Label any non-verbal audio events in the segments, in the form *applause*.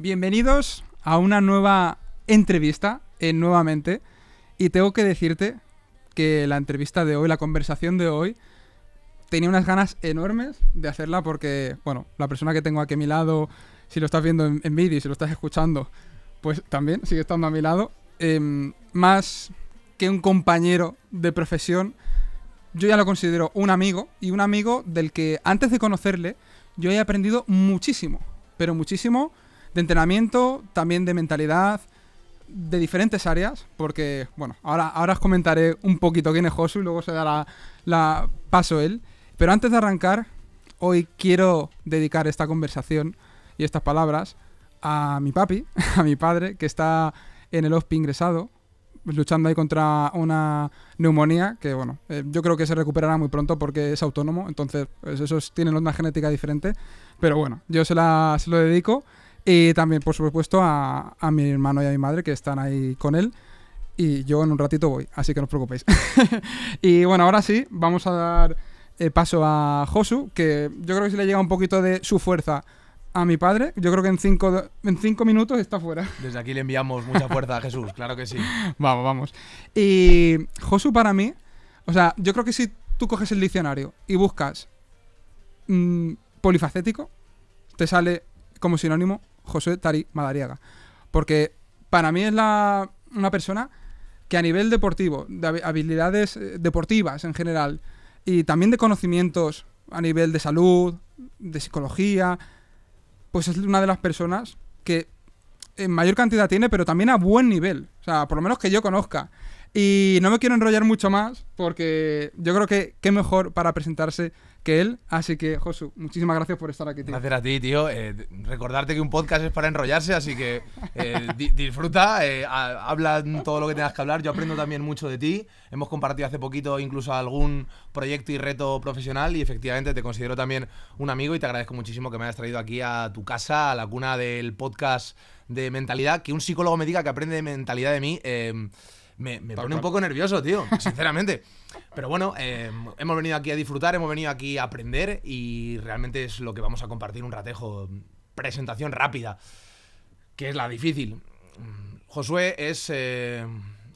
Bienvenidos a una nueva entrevista, eh, nuevamente. Y tengo que decirte que la entrevista de hoy, la conversación de hoy, tenía unas ganas enormes de hacerla porque, bueno, la persona que tengo aquí a mi lado, si lo estás viendo en, vídeo y si lo estás escuchando, pues también sigue estando a mi lado. Em, más que un compañero de profesión, yo ya lo considero un amigo y un amigo del que antes de conocerle yo he aprendido muchísimo, pero muchísimo de entrenamiento, también de mentalidad, de diferentes áreas, porque, bueno, ahora, ahora os comentaré un poquito quién es Josu y luego se dará la paso él. Pero antes de arrancar, hoy quiero dedicar esta conversación y estas palabras a mi papi, *laughs* a mi padre, que está en el OSPI ingresado, luchando ahí contra una neumonía, que bueno, eh, yo creo que se recuperará muy pronto porque es autónomo, entonces pues, esos tienen una genética diferente, pero bueno, yo se, la, se lo dedico y también, por supuesto, a, a mi hermano y a mi madre que están ahí con él. Y yo en un ratito voy, así que no os preocupéis. *laughs* y bueno, ahora sí, vamos a dar eh, paso a Josu, que yo creo que si le llega un poquito de su fuerza a mi padre, yo creo que en cinco, en cinco minutos está fuera. *laughs* Desde aquí le enviamos mucha fuerza a Jesús, claro que sí. *laughs* vamos, vamos. Y Josu para mí, o sea, yo creo que si tú coges el diccionario y buscas mm, polifacético, te sale como sinónimo José Tari Madariaga. Porque para mí es la, una persona que a nivel deportivo, de habilidades eh, deportivas en general, y también de conocimientos a nivel de salud, de psicología, pues es una de las personas que en mayor cantidad tiene, pero también a buen nivel. O sea, por lo menos que yo conozca. Y no me quiero enrollar mucho más, porque yo creo que qué mejor para presentarse que él. Así que, Josu, muchísimas gracias por estar aquí. Gracias a ti, tío. Eh, recordarte que un podcast es para enrollarse, así que eh, di disfruta, eh, habla todo lo que tengas que hablar. Yo aprendo también mucho de ti. Hemos compartido hace poquito incluso algún proyecto y reto profesional y efectivamente te considero también un amigo y te agradezco muchísimo que me hayas traído aquí a tu casa, a la cuna del podcast de mentalidad. Que un psicólogo me diga que aprende de mentalidad de mí me, pone un poco nervioso, tío, *laughs* sinceramente. Pero bueno, eh, hemos venido aquí a disfrutar, hemos venido aquí a aprender y realmente es lo que vamos a compartir un ratejo. Presentación rápida, que es la difícil. Josué es eh,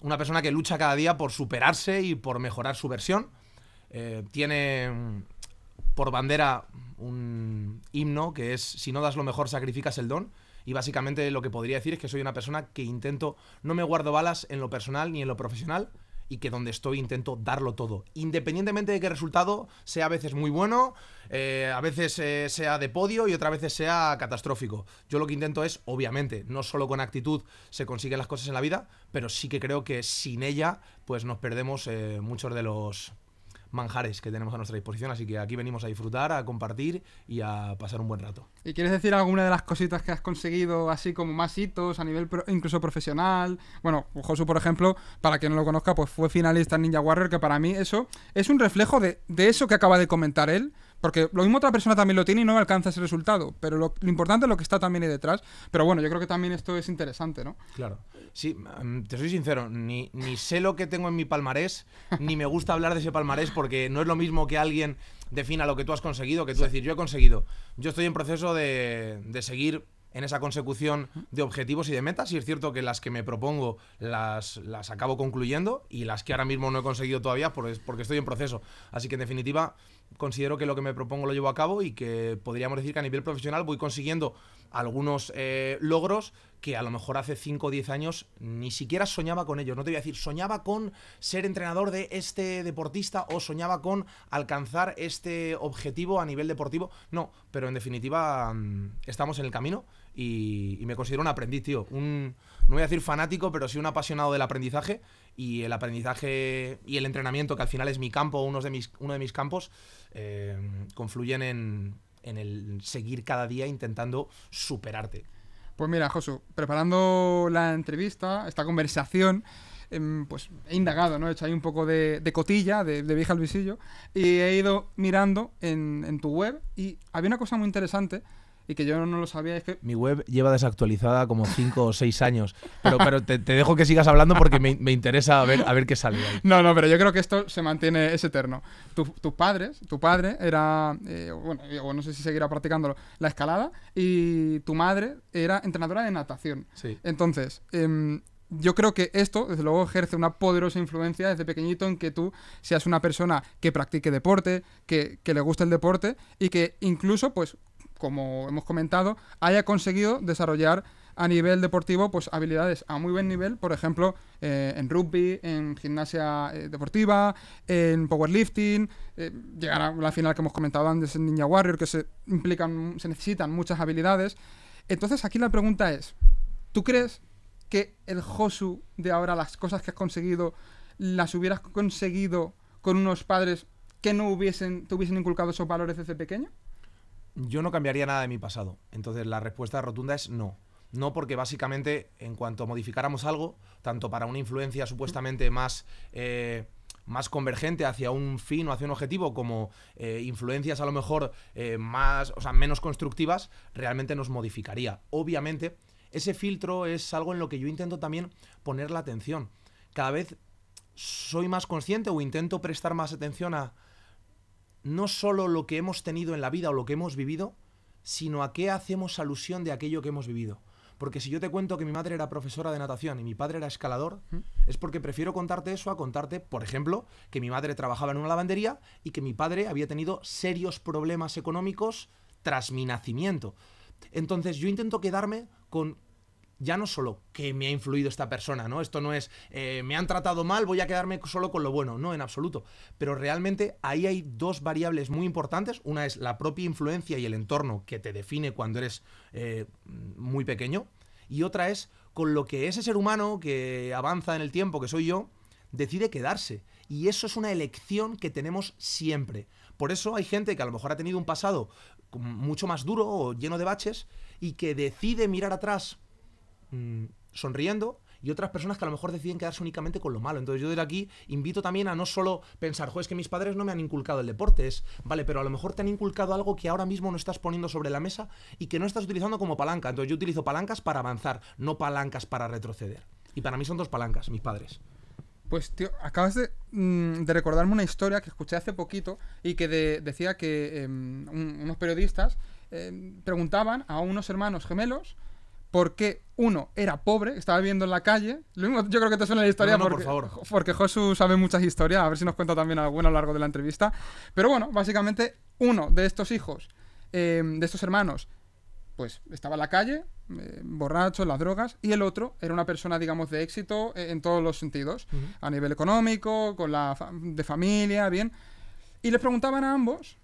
una persona que lucha cada día por superarse y por mejorar su versión. Eh, tiene por bandera un himno que es si no das lo mejor sacrificas el don y básicamente lo que podría decir es que soy una persona que intento, no me guardo balas en lo personal ni en lo profesional y que donde estoy intento darlo todo, independientemente de que el resultado sea a veces muy bueno, eh, a veces eh, sea de podio y otras veces sea catastrófico. Yo lo que intento es, obviamente, no solo con actitud se consiguen las cosas en la vida, pero sí que creo que sin ella, pues nos perdemos eh, muchos de los manjares que tenemos a nuestra disposición. Así que aquí venimos a disfrutar, a compartir y a pasar un buen rato. ¿Y quieres decir alguna de las cositas que has conseguido, así como más hitos a nivel incluso profesional? Bueno, Josu, por ejemplo, para quien no lo conozca, pues fue finalista en Ninja Warrior, que para mí eso es un reflejo de, de eso que acaba de comentar él. Porque lo mismo otra persona también lo tiene y no alcanza ese resultado. Pero lo, importante es lo que está también ahí detrás. Pero bueno, yo creo que también esto es interesante, ¿no? Claro. Sí, mm, te soy sincero, ni, ni sé lo que tengo en mi palmarés, ni me gusta hablar de ese palmarés porque no es lo mismo que alguien defina lo que tú has conseguido que tú decir, yo he conseguido. Yo estoy en proceso de, de seguir en esa consecución de objetivos y de metas. Y es cierto que las que me propongo las, las acabo concluyendo y las que ahora mismo no he conseguido todavía porque, porque estoy en proceso. Así que en definitiva considero que lo que me propongo lo llevo a cabo y que podríamos decir que a nivel profesional voy consiguiendo algunos eh, logros que a lo mejor hace 5 o 10 años ni siquiera soñaba con ellos. No te voy a decir, soñaba con ser entrenador de este deportista o soñaba con alcanzar este objetivo a nivel deportivo. No, pero en definitiva mm, estamos en el camino y, me considero un aprendiz, tío. Un, no voy a decir fanático, pero sí un apasionado del aprendizaje y el aprendizaje y el entrenamiento, que al final es mi campo, uno de mis, uno de mis campos, eh, confluyen en, en el seguir cada día intentando superarte. Pues mira, Josu, preparando la entrevista, esta conversación, em, pues he indagado, ¿no? He hecho ahí un poco de, cotilla, de, vieja al visillo, y he ido mirando en, en, tu web y había una cosa muy interesante y que yo no lo sabía es que... Mi web lleva desactualizada como 5 o 6 años, pero, pero te, te, dejo que sigas hablando porque me, me, interesa a ver, a ver qué sale ahí. No, no, pero yo creo que esto se mantiene, es eterno. tus padres, tu padre era, eh, bueno, no sé si seguirá practicándolo, la escalada y tu madre era entrenadora de natación. Sí. Entonces, eh, yo creo que esto, desde luego, ejerce una poderosa influencia desde pequeñito en que tú seas una persona que practique deporte, que, le guste el deporte y que incluso, pues, como hemos comentado, haya conseguido desarrollar a nivel deportivo pues habilidades a muy buen nivel, por ejemplo, eh, en rugby, en gimnasia eh, deportiva, en powerlifting, eh, llegar a la final que hemos comentado antes en Ninja Warrior, que se implican, se necesitan muchas habilidades. Entonces aquí la pregunta es, ¿tú crees que el Josu de ahora, las cosas que has conseguido, las hubieras conseguido con unos padres que no hubiesen, te hubiesen inculcado esos valores desde pequeño? Yo no cambiaría nada de mi pasado. Entonces la respuesta rotunda es no. No porque básicamente en cuanto modificáramos algo, tanto para una influencia supuestamente más... Eh, más convergente hacia un fin o hacia un objetivo, como eh, influencias a lo mejor eh, más, o sea, menos constructivas, realmente nos modificaría. Obviamente, ese filtro es algo en lo que yo intento también poner la atención. Cada vez soy más consciente o intento prestar más atención a no solo lo que hemos tenido en la vida o lo que hemos vivido, sino a qué hacemos alusión de aquello que hemos vivido. Porque si yo te cuento que mi madre era profesora de natación y mi padre era escalador, es porque prefiero contarte eso a contarte, por ejemplo, que mi madre trabajaba en una lavandería y que mi padre había tenido serios problemas económicos tras mi nacimiento. Entonces yo intento quedarme con ya no solo que me ha influido esta persona, ¿no? Esto no es eh, me han tratado mal, voy a quedarme solo con lo bueno, no, en absoluto. Pero realmente ahí hay dos variables muy importantes. Una es la propia influencia y el entorno que te define cuando eres eh, muy pequeño. Y otra es con lo que ese ser humano que avanza en el tiempo, que soy yo, decide quedarse. Y eso es una elección que tenemos siempre. Por eso hay gente que a lo mejor ha tenido un pasado mucho más duro o lleno de baches y que decide mirar atrás mm, sonriendo y otras personas que a lo mejor deciden quedarse únicamente con lo malo. Entonces yo desde aquí invito también a no solo pensar, joder, es que mis padres no me han inculcado el deporte, es, vale, pero a lo mejor te han inculcado algo que ahora mismo no estás poniendo sobre la mesa y que no estás utilizando como palanca. Entonces yo utilizo palancas para avanzar, no palancas para retroceder. Y para mí son dos palancas, mis padres. Pues, tío, acabas de, mm, recordarme una historia que escuché hace poquito y que decía que em, unos periodistas em, preguntaban a unos hermanos gemelos por qué uno era pobre, estaba viviendo en la calle. Lo mismo, yo creo que te suena la historia no, porque, por favor. porque Josu sabe muchas historias, a ver si nos cuenta también alguna a lo largo de la entrevista. Pero bueno, básicamente uno de estos hijos, em, de estos hermanos, pues estaba en la calle, eh, borracho, las drogas, y el otro era una persona, digamos, de éxito en, todos los sentidos, a nivel económico, con la de familia, bien. Y les preguntaban a ambos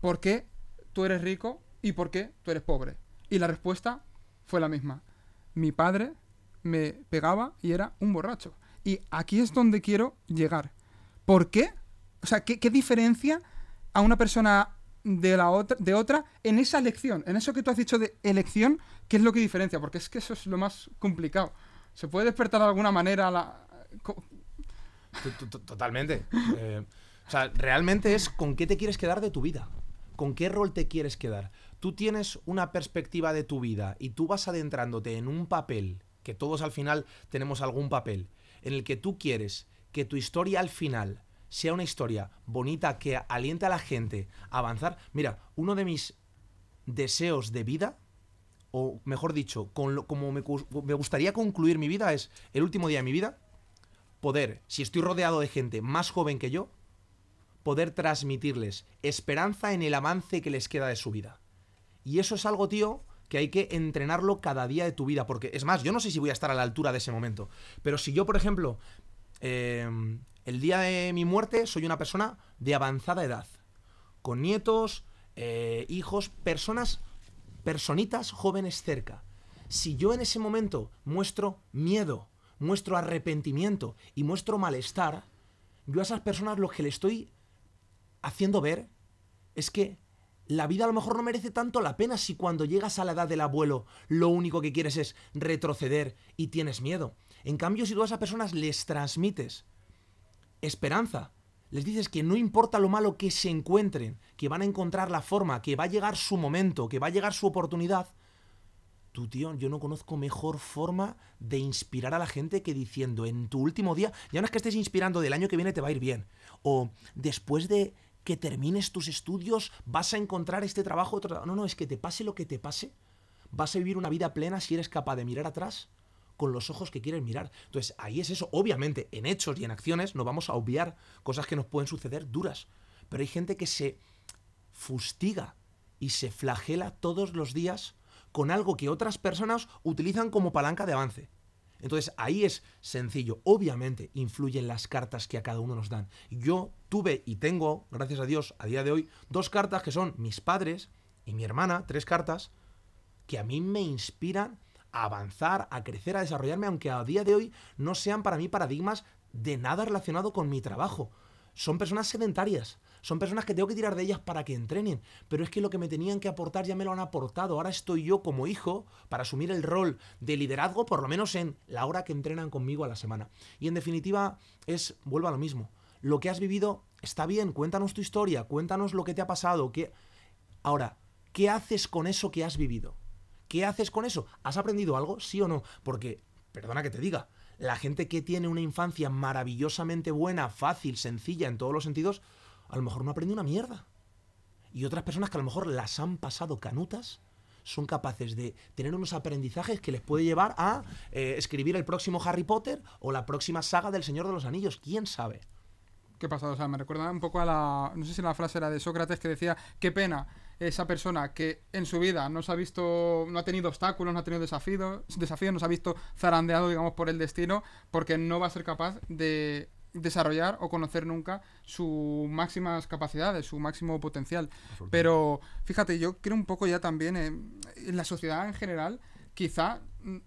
por qué tú eres rico y por qué tú eres pobre. Y la respuesta fue la misma. Mi padre me pegaba y era un borracho. Y aquí es donde quiero llegar. ¿Por qué? O sea, ¿qué, diferencia a una persona de la otra, de otra en esa elección, en eso que tú has dicho de elección, ¿qué es lo que diferencia? Porque es que eso es lo más complicado. ¿Se puede despertar de alguna manera la... Totalmente. Eh, o sea, realmente es con qué te quieres quedar de tu vida. ¿Con qué rol te quieres quedar? Tú tienes una perspectiva de tu vida y tú vas adentrándote en un papel, que todos al final tenemos algún papel, en el que tú quieres que tu historia al final sea una historia bonita que aliente a la gente a avanzar. Mira, uno de mis deseos de vida, o mejor dicho, como me, me gustaría concluir mi vida, es el último día de mi vida, poder, si estoy rodeado de gente más joven que yo, poder transmitirles esperanza en el avance que les queda de su vida. Y eso es algo, tío, que hay que entrenarlo cada día de tu vida. Porque, es más, yo no sé si voy a estar a la altura de ese momento. Pero si yo, por ejemplo, eh, el día de mi muerte soy una persona de avanzada edad, con nietos, eh, hijos, personas, personitas jóvenes cerca. Si yo en ese momento muestro miedo, muestro arrepentimiento y muestro malestar, yo a esas personas lo que le estoy haciendo ver es que la vida a lo mejor no merece tanto la pena si cuando llegas a la edad del abuelo lo único que quieres es retroceder y tienes miedo. En cambio, si tú a esas personas les transmites esperanza, les dices que no importa lo malo que se encuentren, que van a encontrar la forma, que va a llegar su momento, que va a llegar su oportunidad, tú, tío, yo no conozco mejor forma de inspirar a la gente que diciendo en tu último día, ya no es que estés inspirando del año que viene te va a ir bien, o después de que termines tus estudios vas a encontrar este trabajo, otro No, no, es que te pase lo que te pase, vas a vivir una vida plena si eres capaz de mirar atrás con los ojos que quieres mirar. Entonces, ahí es eso. Obviamente, en hechos y en acciones no vamos a obviar cosas que nos pueden suceder duras. Pero hay gente que se fustiga y se flagela todos los días con algo que otras personas utilizan como palanca de avance. Entonces ahí es sencillo. Obviamente influyen las cartas que a cada uno nos dan. Yo tuve y tengo, gracias a Dios, a día de hoy, dos cartas que son mis padres y mi hermana, tres cartas, que a mí me inspiran a avanzar, a crecer, a desarrollarme, aunque a día de hoy no sean para mí paradigmas de nada relacionado con mi trabajo. Son personas sedentarias, son personas que tengo que tirar de ellas para que entrenen, pero es que lo que me tenían que aportar ya me lo han aportado. Ahora estoy yo como hijo para asumir el rol de liderazgo, por lo menos en la hora que entrenan conmigo a la semana. Y en definitiva es, vuelvo a lo mismo, lo que has vivido está bien, cuéntanos tu historia, cuéntanos lo que te ha pasado, qué... Ahora, ¿qué haces con eso que has vivido? ¿Qué haces con eso? ¿Has aprendido algo? ¿Sí o no? Porque, perdona que te diga, la gente que tiene una infancia maravillosamente buena, fácil, sencilla en todos los sentidos, a lo mejor no aprende una mierda. Y otras personas que a lo mejor las han pasado canutas, son capaces de tener unos aprendizajes que les puede llevar a eh, escribir el próximo Harry Potter o la próxima saga del Señor de los Anillos. ¿Quién sabe? ¿Qué pasa? O sea, me recuerda un poco a la. No sé si la frase era de Sócrates que decía: Qué pena esa persona que en su vida no se ha visto, no ha tenido obstáculos, no ha tenido desafíos, desafíos, no se ha visto zarandeado, digamos, por el destino, porque no va a ser capaz de desarrollar o conocer nunca sus máximas capacidades, su máximo potencial. Pero fíjate, yo creo un poco ya también en la sociedad en general, quizá mm,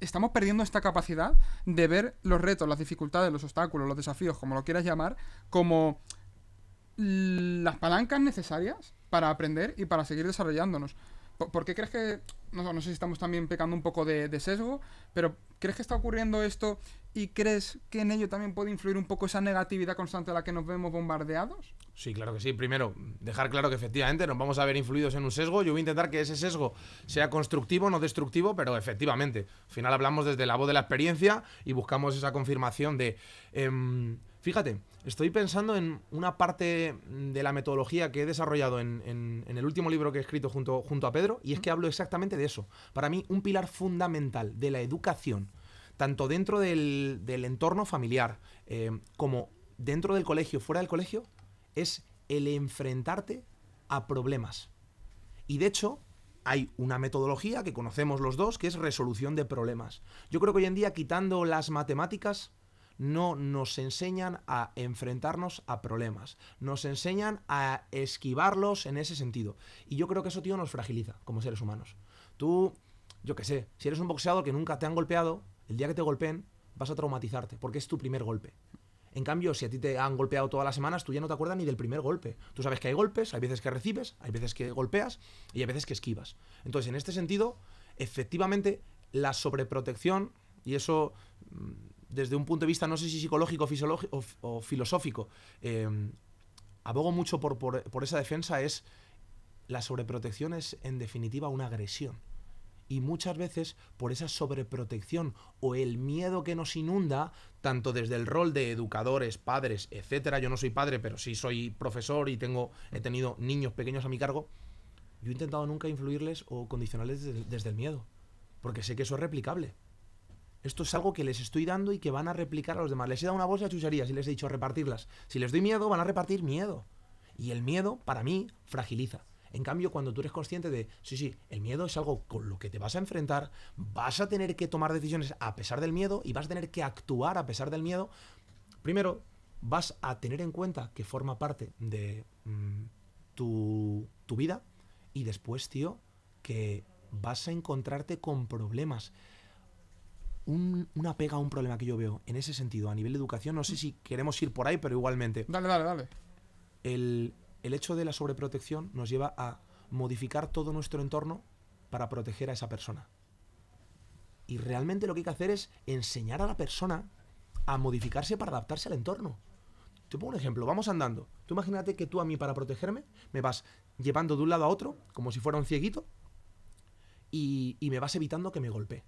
estamos perdiendo esta capacidad de ver los retos, las dificultades, los obstáculos, los desafíos, como lo quieras llamar, como las palancas necesarias para aprender y para seguir desarrollándonos. ¿Por, qué crees que, no, sé si estamos también pecando un poco de, sesgo, pero ¿crees que está ocurriendo esto y crees que en ello también puede influir un poco esa negatividad constante a la que nos vemos bombardeados? Sí, claro que sí. Primero, dejar claro que efectivamente nos vamos a ver influidos en un sesgo. Yo voy a intentar que ese sesgo sea constructivo, no destructivo, pero efectivamente. Al final hablamos desde la voz de la experiencia y buscamos esa confirmación de... Em, Fíjate, estoy pensando en una parte de la metodología que he desarrollado en, el último libro que he escrito junto, a Pedro, y es que hablo exactamente de eso. Para mí, un pilar fundamental de la educación, tanto dentro del, entorno familiar eh, como dentro del colegio, fuera del colegio, es el enfrentarte a problemas. Y de hecho, hay una metodología que conocemos los dos, que es resolución de problemas. Yo creo que hoy en día, quitando las matemáticas, no nos enseñan a enfrentarnos a problemas, nos enseñan a esquivarlos en ese sentido. Y yo creo que eso, tío, nos fragiliza como seres humanos. Tú, yo qué sé, si eres un boxeador que nunca te han golpeado, el día que te golpeen vas a traumatizarte, porque es tu primer golpe. En cambio, si a ti te han golpeado todas las semanas, tú ya no te acuerdas ni del primer golpe. Tú sabes que hay golpes, hay veces que recibes, hay veces que golpeas y hay veces que esquivas. Entonces, en este sentido, efectivamente, la sobreprotección, y eso mm, desde un punto de vista, no sé si psicológico o, filosófico, eh, abogo mucho por, por, esa defensa, es la sobreprotección es en definitiva una agresión. Y muchas veces por esa sobreprotección o el miedo que nos inunda, tanto desde el rol de educadores, padres, etcétera, yo no soy padre, pero sí soy profesor y tengo, he tenido niños pequeños a mi cargo, yo he intentado nunca influirles o condicionarles desde el miedo, porque sé que eso es replicable. Esto es algo que les estoy dando y que van a replicar a los demás. Les he dado una bolsa de chucherías y les he dicho repartirlas. Si les doy miedo, van a repartir miedo. Y el miedo, para mí, fragiliza. En cambio, cuando tú eres consciente de, sí, sí, el miedo es algo con lo que te vas a enfrentar, vas a tener que tomar decisiones a pesar del miedo y vas a tener que actuar a pesar del miedo, primero vas a tener en cuenta que forma parte de mm, tu, tu vida y después, tío, que vas a encontrarte con problemas una pega a un problema que yo veo en ese sentido a nivel de educación, no sé si queremos ir por ahí, pero igualmente. Dale, dale, dale. El, el hecho de la sobreprotección nos lleva a modificar todo nuestro entorno para proteger a esa persona. Y realmente lo que hay que hacer es enseñar a la persona a modificarse para adaptarse al entorno. Te pongo un ejemplo, vamos andando. Tú imagínate que tú a mí para protegerme me vas llevando de un lado a otro, como si fuera un cieguito, y, y me vas evitando que me golpee.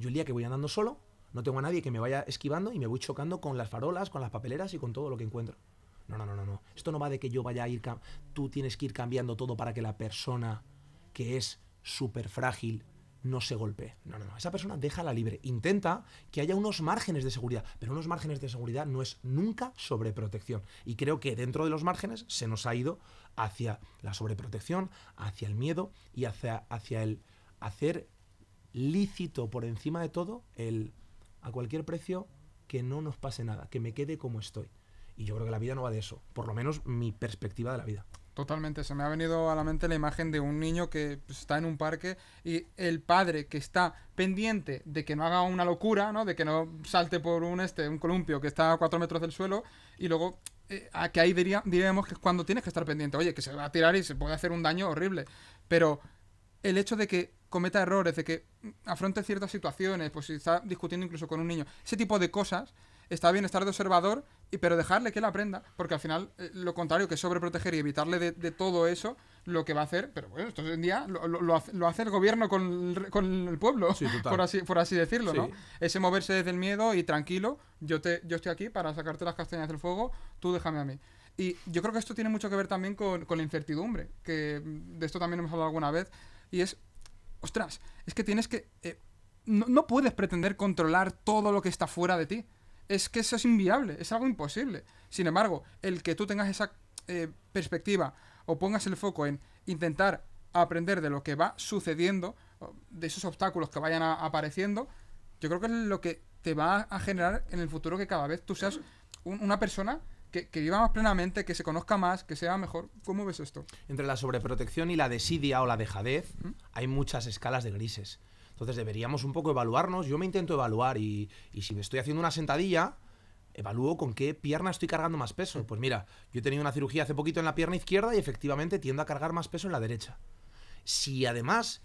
Yo el día que voy andando solo, no tengo a nadie que me vaya esquivando y me voy chocando con las farolas, con las papeleras y con todo lo que encuentro. No, no, no, no, no. Esto no va de que yo vaya a ir... Tú tienes que ir cambiando todo para que la persona que es súper frágil no se golpee. No, no, no. Esa persona déjala libre. Intenta que haya unos márgenes de seguridad. Pero unos márgenes de seguridad no es nunca sobreprotección. Y creo que dentro de los márgenes se nos ha ido hacia la sobreprotección, hacia el miedo y hacia, hacia el hacer lícito por encima de todo el a cualquier precio que no nos pase nada, que me quede como estoy. Y yo creo que la vida no va de eso, por lo menos mi perspectiva de la vida. Totalmente, se me ha venido a la mente la imagen de un niño que está en un parque y el padre que está pendiente de que no haga una locura, ¿no? De que no salte por un este, un columpio que está a cuatro metros del suelo y luego eh, a que ahí diría, diríamos que es cuando tienes que estar pendiente, oye, que se va a tirar y se puede hacer un daño horrible, pero el hecho de que cometa errores, de que mm, afronte ciertas situaciones, pues si está discutiendo incluso con un niño, ese tipo de cosas, está bien estar de observador, y, pero dejarle que él aprenda, porque al final eh, lo contrario, que es sobreproteger y evitarle de, de todo eso, lo que va a hacer, pero bueno, esto hoy en día lo, lo- lo hace, lo hace el gobierno con el, re- con el pueblo, Sí, por, así, por así decirlo, ¿no? Ese moverse desde el miedo y tranquilo, yo, te, yo estoy aquí para sacarte las castañas del fuego, tú déjame a mí. Y yo creo que esto tiene mucho que ver también con, con la incertidumbre, que mm, de esto también hemos hablado alguna vez, y es, ostras, es que tienes que... eh, no, no puedes pretender controlar todo lo que está fuera de ti. Es que eso es inviable, es algo imposible. Sin embargo, el que tú tengas esa eh, perspectiva o pongas el foco en intentar aprender de lo que va sucediendo, de esos obstáculos que vayan a- apareciendo, yo creo que es lo que te va a generar en el futuro que cada vez tú seas un- una persona que, que viva más plenamente, que se conozca más, que sea mejor. ¿Cómo ves esto? Entre la sobreprotección y la desidia o la dejadez hay muchas escalas de grises. Entonces deberíamos un poco evaluarnos. Yo me intento evaluar y, y si me estoy haciendo una sentadilla, evalúo con qué pierna estoy cargando más peso. Pues mira, yo he tenido una cirugía hace poquito en la pierna izquierda y efectivamente tiendo a cargar más peso en la derecha. Si además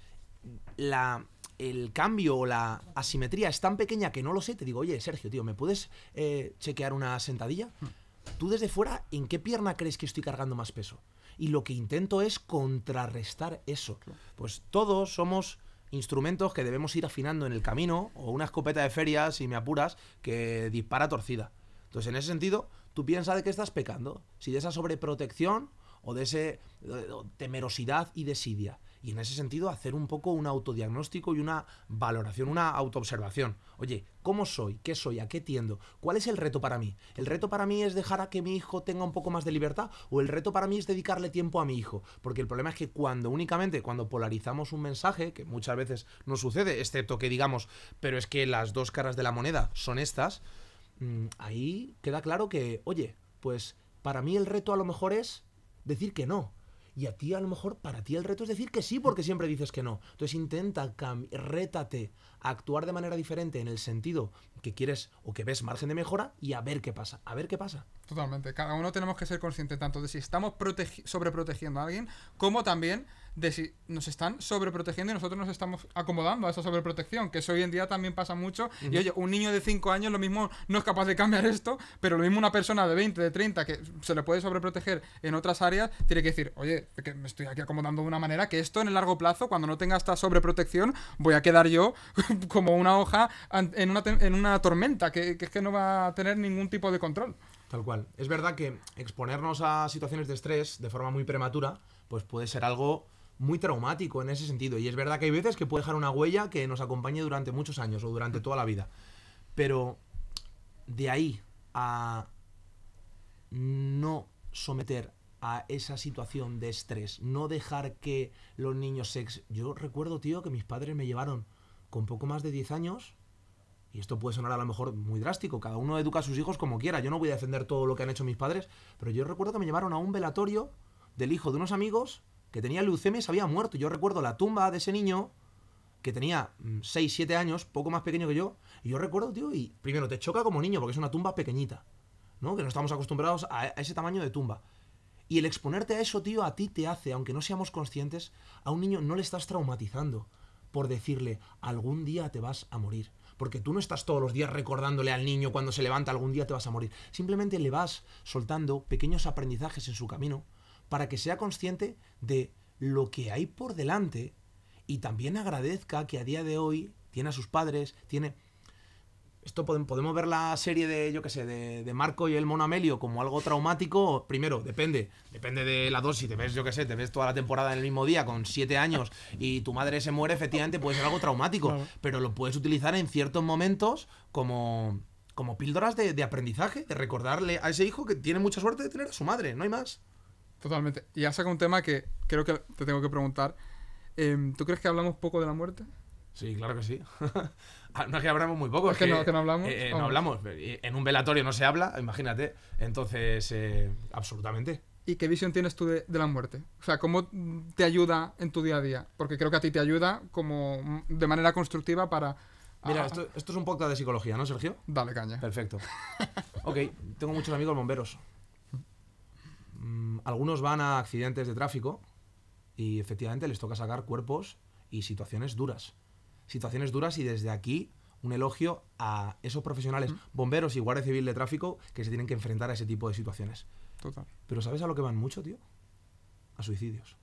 la, el cambio o la asimetría es tan pequeña que no lo sé, te digo, oye, Sergio, tío, ¿me puedes eh, chequear una sentadilla? Tú desde fuera, ¿en qué pierna crees que estoy cargando más peso? Y lo que intento es contrarrestar eso. Pues todos somos instrumentos que debemos ir afinando en el camino, o una escopeta de feria, si me apuras, que dispara torcida. Entonces, en ese sentido, tú piensas de qué estás pecando. Si de esa sobreprotección o de de temerosidad y desidia. Y en ese sentido, hacer un poco un autodiagnóstico y una valoración, una autoobservación. Oye, ¿cómo soy? ¿Qué soy? ¿A qué tiendo? ¿Cuál es el reto para mí? ¿El reto para mí es dejar a que mi hijo tenga un poco más de libertad? ¿O el reto para mí es dedicarle tiempo a mi hijo? Porque el problema es que cuando únicamente, cuando polarizamos un mensaje, que muchas veces no sucede, excepto que digamos, pero es que las dos caras de la moneda son estas, mm, ahí queda claro que, oye, pues para mí el reto a lo mejor es decir que no. Y a ti a lo mejor, para ti el reto es decir que sí, porque siempre dices que no. Entonces intenta, rétate a actuar de manera diferente en el sentido que quieres o que ves margen de mejora y a ver qué pasa. A ver qué pasa. Totalmente. Cada uno tenemos que ser conscientes tanto de si estamos protegi- sobreprotegiendo a alguien, como también de si nos están sobreprotegiendo y nosotros nos estamos acomodando a esa sobreprotección, que eso hoy en día también pasa mucho. Y oye, un niño de 5 años lo mismo no es capaz de cambiar esto, pero lo mismo una persona de 20, de 30, que se le puede sobreproteger en otras áreas, tiene que decir, oye, que me estoy aquí acomodando de una manera que esto en el largo plazo, cuando no tenga esta sobreprotección, voy a quedar yo *laughs* como una hoja en una, en una tormenta, que, es que no va a tener ningún tipo de control. Tal cual. Es verdad que exponernos a situaciones de estrés de forma muy prematura, pues puede ser algo muy traumático en ese sentido. Y es verdad que hay veces que puede dejar una huella que nos acompañe durante muchos años o durante toda la vida. Pero de ahí a no someter a esa situación de estrés, no dejar que los niños se... ex- Yo recuerdo, tío, que mis padres me llevaron con poco más de 10 años y esto puede sonar a lo mejor muy drástico, cada uno educa a sus hijos como quiera, yo no voy a defender todo lo que han hecho mis padres, pero yo recuerdo que me llevaron a un velatorio del hijo de unos amigos que tenía leucemia y se había muerto. Yo recuerdo la tumba de ese niño que tenía 6, 7 años, poco más pequeño que yo, y yo recuerdo, tío, y primero te choca como niño porque es una tumba pequeñita, ¿no? Que no estamos acostumbrados a ese tamaño de tumba. Y el exponerte a eso, tío, a ti te hace, aunque no seamos conscientes, a un niño no le estás traumatizando por decirle, algún día te vas a morir. porque tú no estás todos los días recordándole al niño cuando se levanta algún día te vas a morir. Simplemente le vas soltando pequeños aprendizajes en su camino para que sea consciente de lo que hay por delante y también agradezca que a día de hoy tiene a sus padres, tiene esto podemos ver la serie de, yo qué sé, de, Marco y el mono Amelio como algo traumático. Primero, depende. Depende de la dosis. Te ves, yo qué sé, te ves toda la temporada en el mismo día con siete años y tu madre se muere, efectivamente puede ser algo traumático. Pero lo puedes utilizar en ciertos momentos como, como píldoras de, aprendizaje, de recordarle a ese hijo que tiene mucha suerte de tener a su madre. No hay más. Totalmente. Y ya saca un tema que creo que te tengo que preguntar. Em, ¿Tú crees que hablamos poco de la muerte? Sí, claro que sí. *laughs* Ah, no es que hablamos muy poco. Es que, no, que no hablamos. Eh, eh, no hablamos. En un velatorio no se habla, imagínate. Entonces, eh, absolutamente. ¿Y qué visión tienes tú de, la muerte? O sea, ¿cómo te ayuda en tu día a día? Porque creo que a ti te ayuda como de manera constructiva para... Mira, esto, esto es un podcast de psicología, ¿no, Sergio? Dale, caña. Perfecto. ok, tengo muchos amigos bomberos. Mm, algunos van a accidentes de tráfico y efectivamente les toca sacar cuerpos y situaciones duras situaciones duras y desde aquí un elogio a esos profesionales, bomberos y guardia civil de tráfico, que se tienen que enfrentar a ese tipo de situaciones. Total. Pero ¿sabes a lo que van mucho, tío? A suicidios.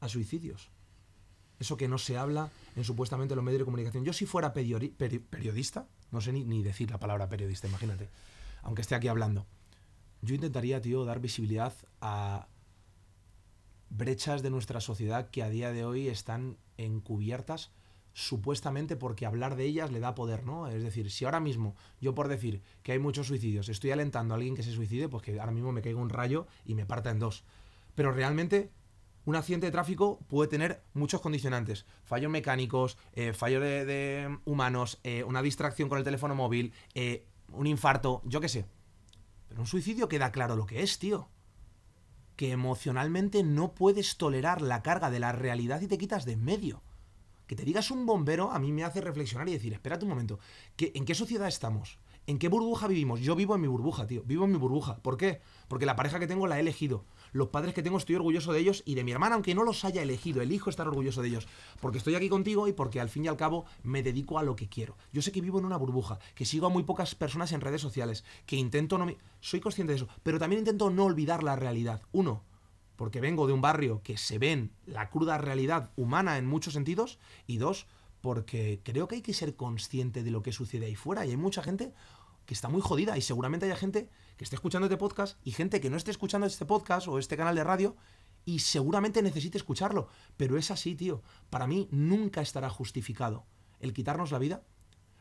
A suicidios. Eso que no se habla en supuestamente los medios de comunicación. Yo si fuera periodista, no sé ni, ni decir la palabra periodista, imagínate, aunque esté aquí hablando, yo intentaría, tío, dar visibilidad a brechas de nuestra sociedad que a día de hoy están encubiertas supuestamente porque hablar de ellas le da poder, ¿no? Es decir, si ahora mismo yo por decir que hay muchos suicidios estoy alentando a alguien que se suicide, pues que ahora mismo me caiga un rayo y me parta en dos. Pero realmente un accidente de tráfico puede tener muchos condicionantes. Fallos mecánicos, eh, fallos de, humanos, eh, una distracción con el teléfono móvil, eh, un infarto, yo qué sé. Pero un suicidio queda claro lo que es, tío que emocionalmente no puedes tolerar la carga de la realidad y te quitas de en medio. Que te digas un bombero a mí me hace reflexionar y decir, espérate un momento, ¿en qué sociedad estamos? ¿En qué burbuja vivimos? Yo vivo en mi burbuja, tío. Vivo en mi burbuja. ¿Por qué? Porque la pareja que tengo la he elegido. Los padres que tengo estoy orgulloso de ellos y de mi hermana, aunque no los haya elegido. Elijo estar orgulloso de ellos. Porque estoy aquí contigo y porque al fin y al cabo me dedico a lo que quiero. Yo sé que vivo en una burbuja, que sigo a muy pocas personas en redes sociales, que intento no... Soy consciente de eso. Pero también intento no olvidar la realidad. Uno, porque vengo de un barrio que se ven la cruda realidad humana en muchos sentidos. Y dos, porque creo que hay que ser consciente de lo que sucede ahí fuera. Y hay mucha gente que está muy jodida y seguramente haya gente que esté escuchando este podcast y gente que no esté escuchando este podcast o este canal de radio y seguramente necesite escucharlo. Pero es así, tío. Para mí nunca estará justificado el quitarnos la vida.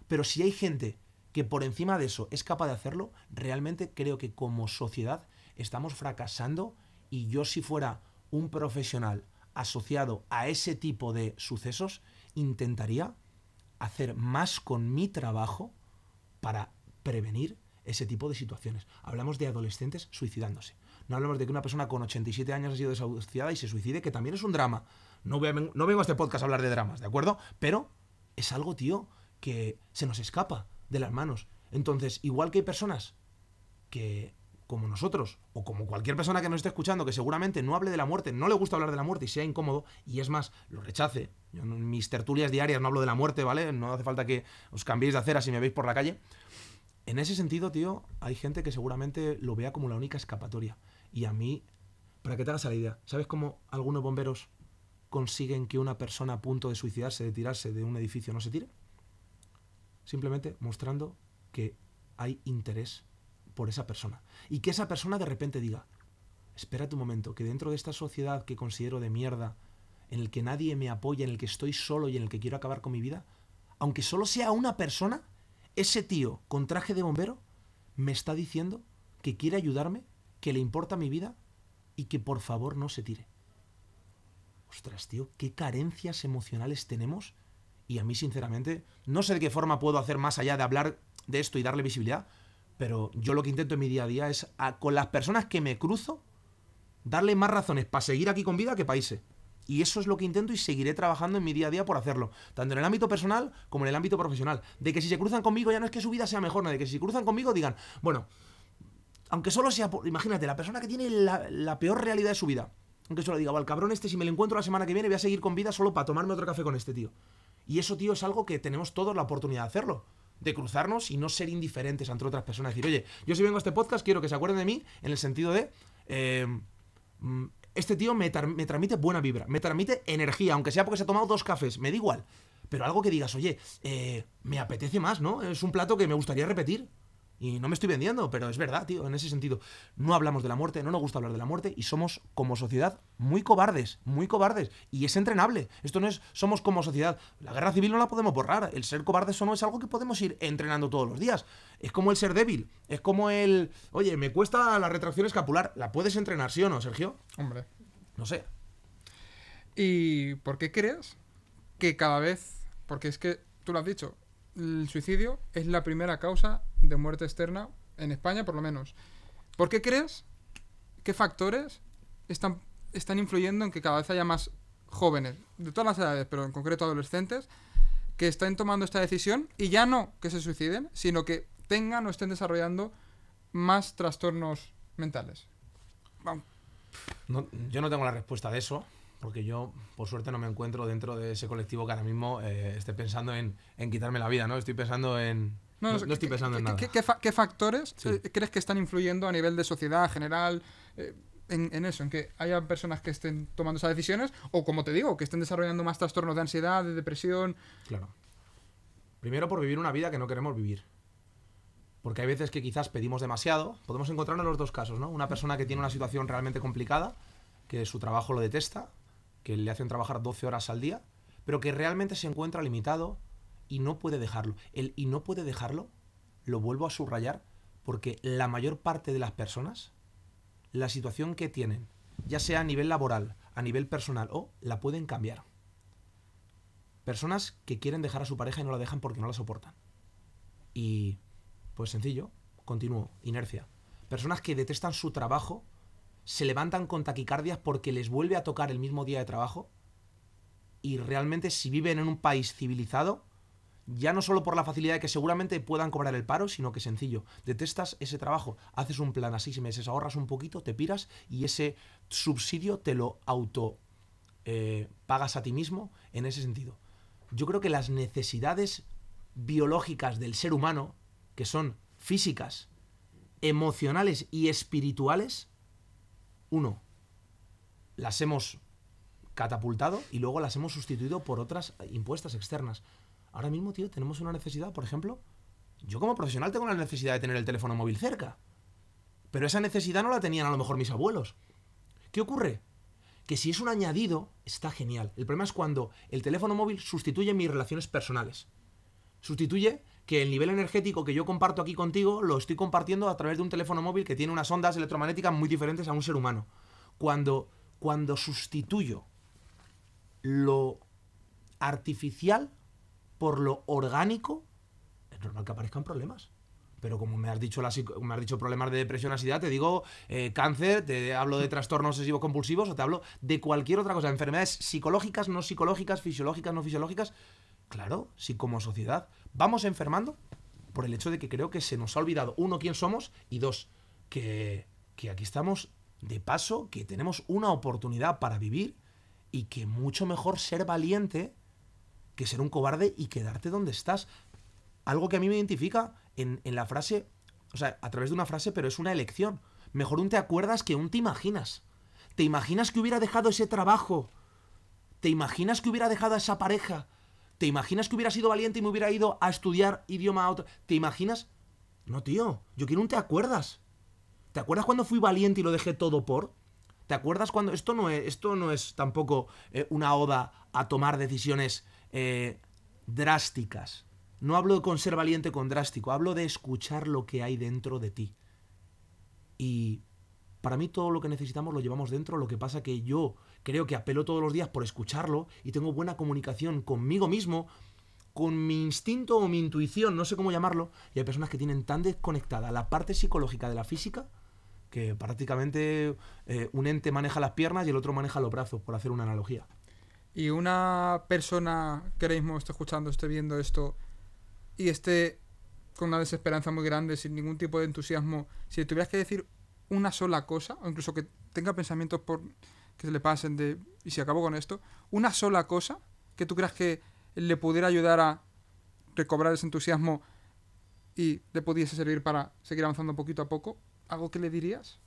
Pero si hay gente que por encima de eso es capaz de hacerlo, realmente creo que como sociedad estamos fracasando y yo si fuera un profesional asociado a ese tipo de sucesos, intentaría hacer más con mi trabajo para prevenir ese tipo de situaciones. Hablamos de adolescentes suicidándose. No hablamos de que una persona con 87 años ha sido desahuciada y se suicide, que también es un drama. No, no vengo a este podcast a hablar de dramas, ¿de acuerdo? Pero es algo, tío, que se nos escapa de las manos. Entonces, igual que hay personas que como nosotros, o como cualquier persona que nos esté escuchando, que seguramente no hable de la muerte, no le gusta hablar de la muerte y sea incómodo, y es más, lo rechace. En mis tertulias diarias no hablo de la muerte, ¿vale? No hace falta que os cambiéis de acera si me veis por la calle. En ese sentido, tío, hay gente que seguramente lo vea como la única escapatoria. Y a mí, para que te hagas la idea, ¿sabes cómo algunos bomberos consiguen que una persona a punto de suicidarse, de tirarse de un edificio, no se tire? Simplemente mostrando que hay interés por esa persona. Y que esa persona de repente diga, espérate un momento, que dentro de esta sociedad que considero de mierda, en el que nadie me apoya, en el que estoy solo y en el que quiero acabar con mi vida, aunque solo sea una persona, ese tío con traje de bombero me está diciendo que quiere ayudarme, que le importa mi vida y que por favor no se tire. Ostras, tío, qué carencias emocionales tenemos. Y a mí, sinceramente, no sé de qué forma puedo hacer más allá de hablar de esto y darle visibilidad, pero yo lo que intento en mi día a día es con las personas que me cruzo, darle más razones para seguir aquí con vida que países. Y eso es lo que intento y seguiré trabajando en mi día a día por hacerlo. Tanto en el ámbito personal como en el ámbito profesional. De que si se cruzan conmigo ya no es que su vida sea mejor, no, de que si se cruzan conmigo digan, bueno, aunque solo sea, imagínate, la persona que tiene la, peor realidad de su vida. Aunque solo diga, el cabrón este si me lo encuentro la semana que viene voy a seguir con vida solo para tomarme otro café con este tío. Y eso, tío, es algo que tenemos todos la oportunidad de hacerlo. De cruzarnos y no ser indiferentes ante otras personas. Decir, oye, yo si vengo a este podcast quiero que se acuerden de mí en el sentido de... eh, mm, este tío me, me transmite buena vibra, me transmite energía, aunque sea porque se ha tomado dos cafés, me da igual. Pero algo que digas, oye, eh, me apetece más, ¿no? Es un plato que me gustaría repetir. Y no me estoy vendiendo, pero es verdad, tío, en ese sentido. No hablamos de la muerte, no nos gusta hablar de la muerte y somos como sociedad muy cobardes, muy cobardes. Y es entrenable. Esto no es, somos como sociedad. La guerra civil no la podemos borrar. El ser cobardes o no es algo que podemos ir entrenando todos los días. Es como el ser débil. Es como el, oye, me cuesta la retracción escapular. ¿La puedes entrenar, sí o no, Sergio? Hombre. No sé. ¿Y por qué crees que cada vez, porque es que tú lo has dicho, el suicidio es la primera causa de muerte externa en España, por lo menos? ¿Por qué crees? ¿Qué factores están, están influyendo en que cada vez haya más jóvenes, de todas las edades, pero en concreto adolescentes, que estén tomando esta decisión y ya no que se suiciden, sino que tengan o estén desarrollando más trastornos mentales? No- yo no tengo la respuesta de eso, porque yo, por suerte, no me encuentro dentro de ese colectivo que ahora mismo eh, esté pensando en, en quitarme la vida, ¿no? Estoy pensando en... No, estoy ¿qué- pensando en nada. ¿Qué, qué fa- qué factores Sí. eh, crees que están influyendo a nivel de sociedad general eh, en, en eso? En que haya personas que estén tomando esas decisiones o, como te digo, que estén desarrollando más trastornos de ansiedad, de depresión. Claro. Primero por vivir una vida que no queremos vivir. Porque hay veces que quizás pedimos demasiado. Podemos encontrarnos en los dos casos, ¿no? Una persona que tiene una situación realmente complicada, que su trabajo lo detesta, que le hacen trabajar 12 horas al día, pero que realmente se encuentra limitado y no puede dejarlo. El y no puede dejarlo, lo vuelvo a subrayar, porque la mayor parte de las personas, la situación que tienen, ya sea a nivel laboral, a nivel personal o la pueden cambiar. Personas que quieren dejar a su pareja y no la dejan porque no la soportan. Y, pues sencillo, continúo, inercia. Personas que detestan su trabajo, se levantan con taquicardias porque les vuelve a tocar el mismo día de trabajo. Y realmente si viven en un país civilizado, ya no solo por la facilidad de que seguramente puedan cobrar el paro, sino que sencillo, detestas ese trabajo, haces un plan a seis meses, ahorras un poquito, te piras y ese subsidio te lo auto eh, pagas a ti mismo en ese sentido. Yo creo que las necesidades biológicas del ser humano, que son físicas, emocionales y espirituales, uno, las hemos catapultado y luego las hemos sustituido por otras impuestas externas. Ahora mismo, tío, tenemos una necesidad, por ejemplo, yo como profesional tengo la necesidad de tener el teléfono móvil cerca. Pero esa necesidad no la tenían a lo mejor mis abuelos. ¿Qué ocurre? Que si es un añadido, está genial. El problema es cuando el teléfono móvil sustituye mis relaciones personales. Sustituye que el nivel energético que yo comparto aquí contigo lo estoy compartiendo a través de un teléfono móvil que tiene unas ondas electromagnéticas muy diferentes a un ser humano. Cuando, cuando sustituyo lo artificial por lo orgánico, es normal que aparezcan problemas. Pero como me has dicho, me has dicho problemas de depresión, ansiedad, te digo eh, cáncer, te hablo de trastornos obsesivos compulsivos o te hablo de cualquier otra cosa, enfermedades psicológicas, no psicológicas, fisiológicas, no fisiológicas. Claro, si como sociedad vamos enfermando por el hecho de que creo que se nos ha olvidado, uno, quién somos y dos, que, que aquí estamos de paso, que tenemos una oportunidad para vivir y que mucho mejor ser valiente que ser un cobarde y quedarte donde estás. Algo que a mí me identifica en, en la frase, o sea, a través de una frase, pero es una elección. Mejor un te acuerdas que un te imaginas. ¿Te imaginas que hubiera dejado ese trabajo? ¿Te imaginas que hubiera dejado a esa pareja? ¿Te imaginas que hubiera sido valiente y me hubiera ido a estudiar idioma a otro? ¿Te imaginas? No, tío, yo quiero un te acuerdas. ¿Te acuerdas cuando fui valiente y lo dejé todo por? ¿Te acuerdas cuando esto no es esto no es tampoco eh, una oda a tomar decisiones eh, drásticas? No hablo con ser valiente con drástico, hablo de escuchar lo que hay dentro de ti. Y para mí todo lo que necesitamos lo llevamos dentro, lo que pasa que yo creo que apelo todos los días por escucharlo y tengo buena comunicación conmigo mismo, con mi instinto o mi intuición, no sé cómo llamarlo, y hay personas que tienen tan desconectada la parte psicológica de la física que prácticamente eh, un ente maneja las piernas y el otro maneja los brazos, por hacer una analogía. Y una persona que ahora mismo esté escuchando, esté viendo esto y esté con una desesperanza muy grande, sin ningún tipo de entusiasmo, si le tuvieras que decir una sola cosa, o incluso que tenga pensamientos por que se le pasen de y si acabo con esto, una sola cosa que tú creas que le pudiera ayudar a recobrar ese entusiasmo y le pudiese servir para seguir avanzando poquito a poco, ¿algo que le dirías?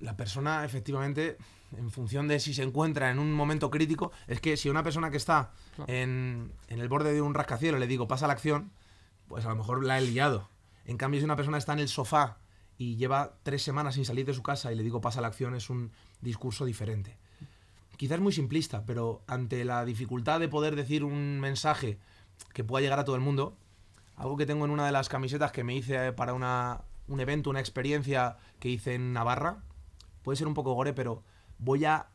La persona, efectivamente, en función de si se encuentra en un momento crítico, es que si una persona que está en, en el borde de un rascacielos le digo pasa la acción, pues a lo mejor la he liado. En cambio, si una persona está en el sofá y lleva tres semanas sin salir de su casa y le digo pasa la acción, es un discurso diferente. Quizás muy simplista, pero ante la dificultad de poder decir un mensaje que pueda llegar a todo el mundo, algo que tengo en una de las camisetas que me hice para una, un evento, una experiencia que hice en Navarra, puede ser un poco gore, pero voy a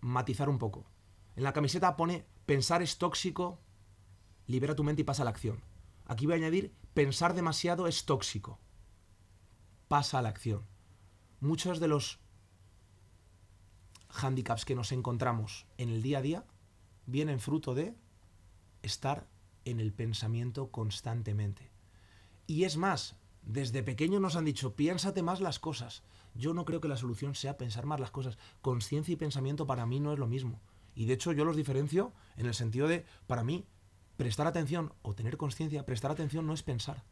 matizar un poco. En la camiseta pone pensar es tóxico, libera tu mente y pasa a la acción. Aquí voy a añadir pensar demasiado es tóxico. Pasa a la acción. Muchos de los handicaps que nos encontramos en el día a día vienen fruto de estar en el pensamiento constantemente. Y es más, desde pequeño nos han dicho, piénsate más las cosas. Yo no creo que la solución sea pensar más las cosas. Conciencia y pensamiento para mí no es lo mismo. Y de hecho yo los diferencio en el sentido de, para mí, prestar atención o tener conciencia, prestar atención no es pensar.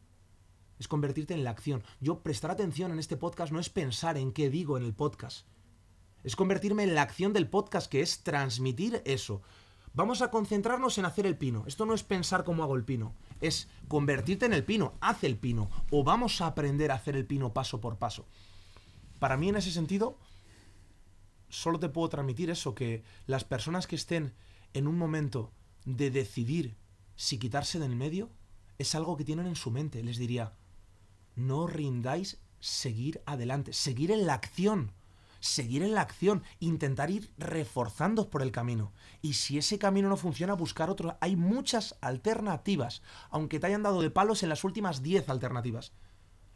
Es convertirte en la acción. Yo prestar atención en este podcast no es pensar en qué digo en el podcast. Es convertirme en la acción del podcast, que es transmitir eso. Vamos a concentrarnos en hacer el pino. Esto no es pensar cómo hago el pino, es convertirte en el pino, haz el pino. O vamos a aprender a hacer el pino paso por paso. Para mí en ese sentido, solo te puedo transmitir eso, que las personas que estén en un momento de decidir si quitarse del medio, es algo que tienen en su mente. Les diría, no rindáis, seguir adelante, seguir en la acción seguir en la acción, intentar ir reforzando por el camino. Y si ese camino no funciona, buscar otro. Hay muchas alternativas, aunque te hayan dado de palos en las últimas 10 alternativas.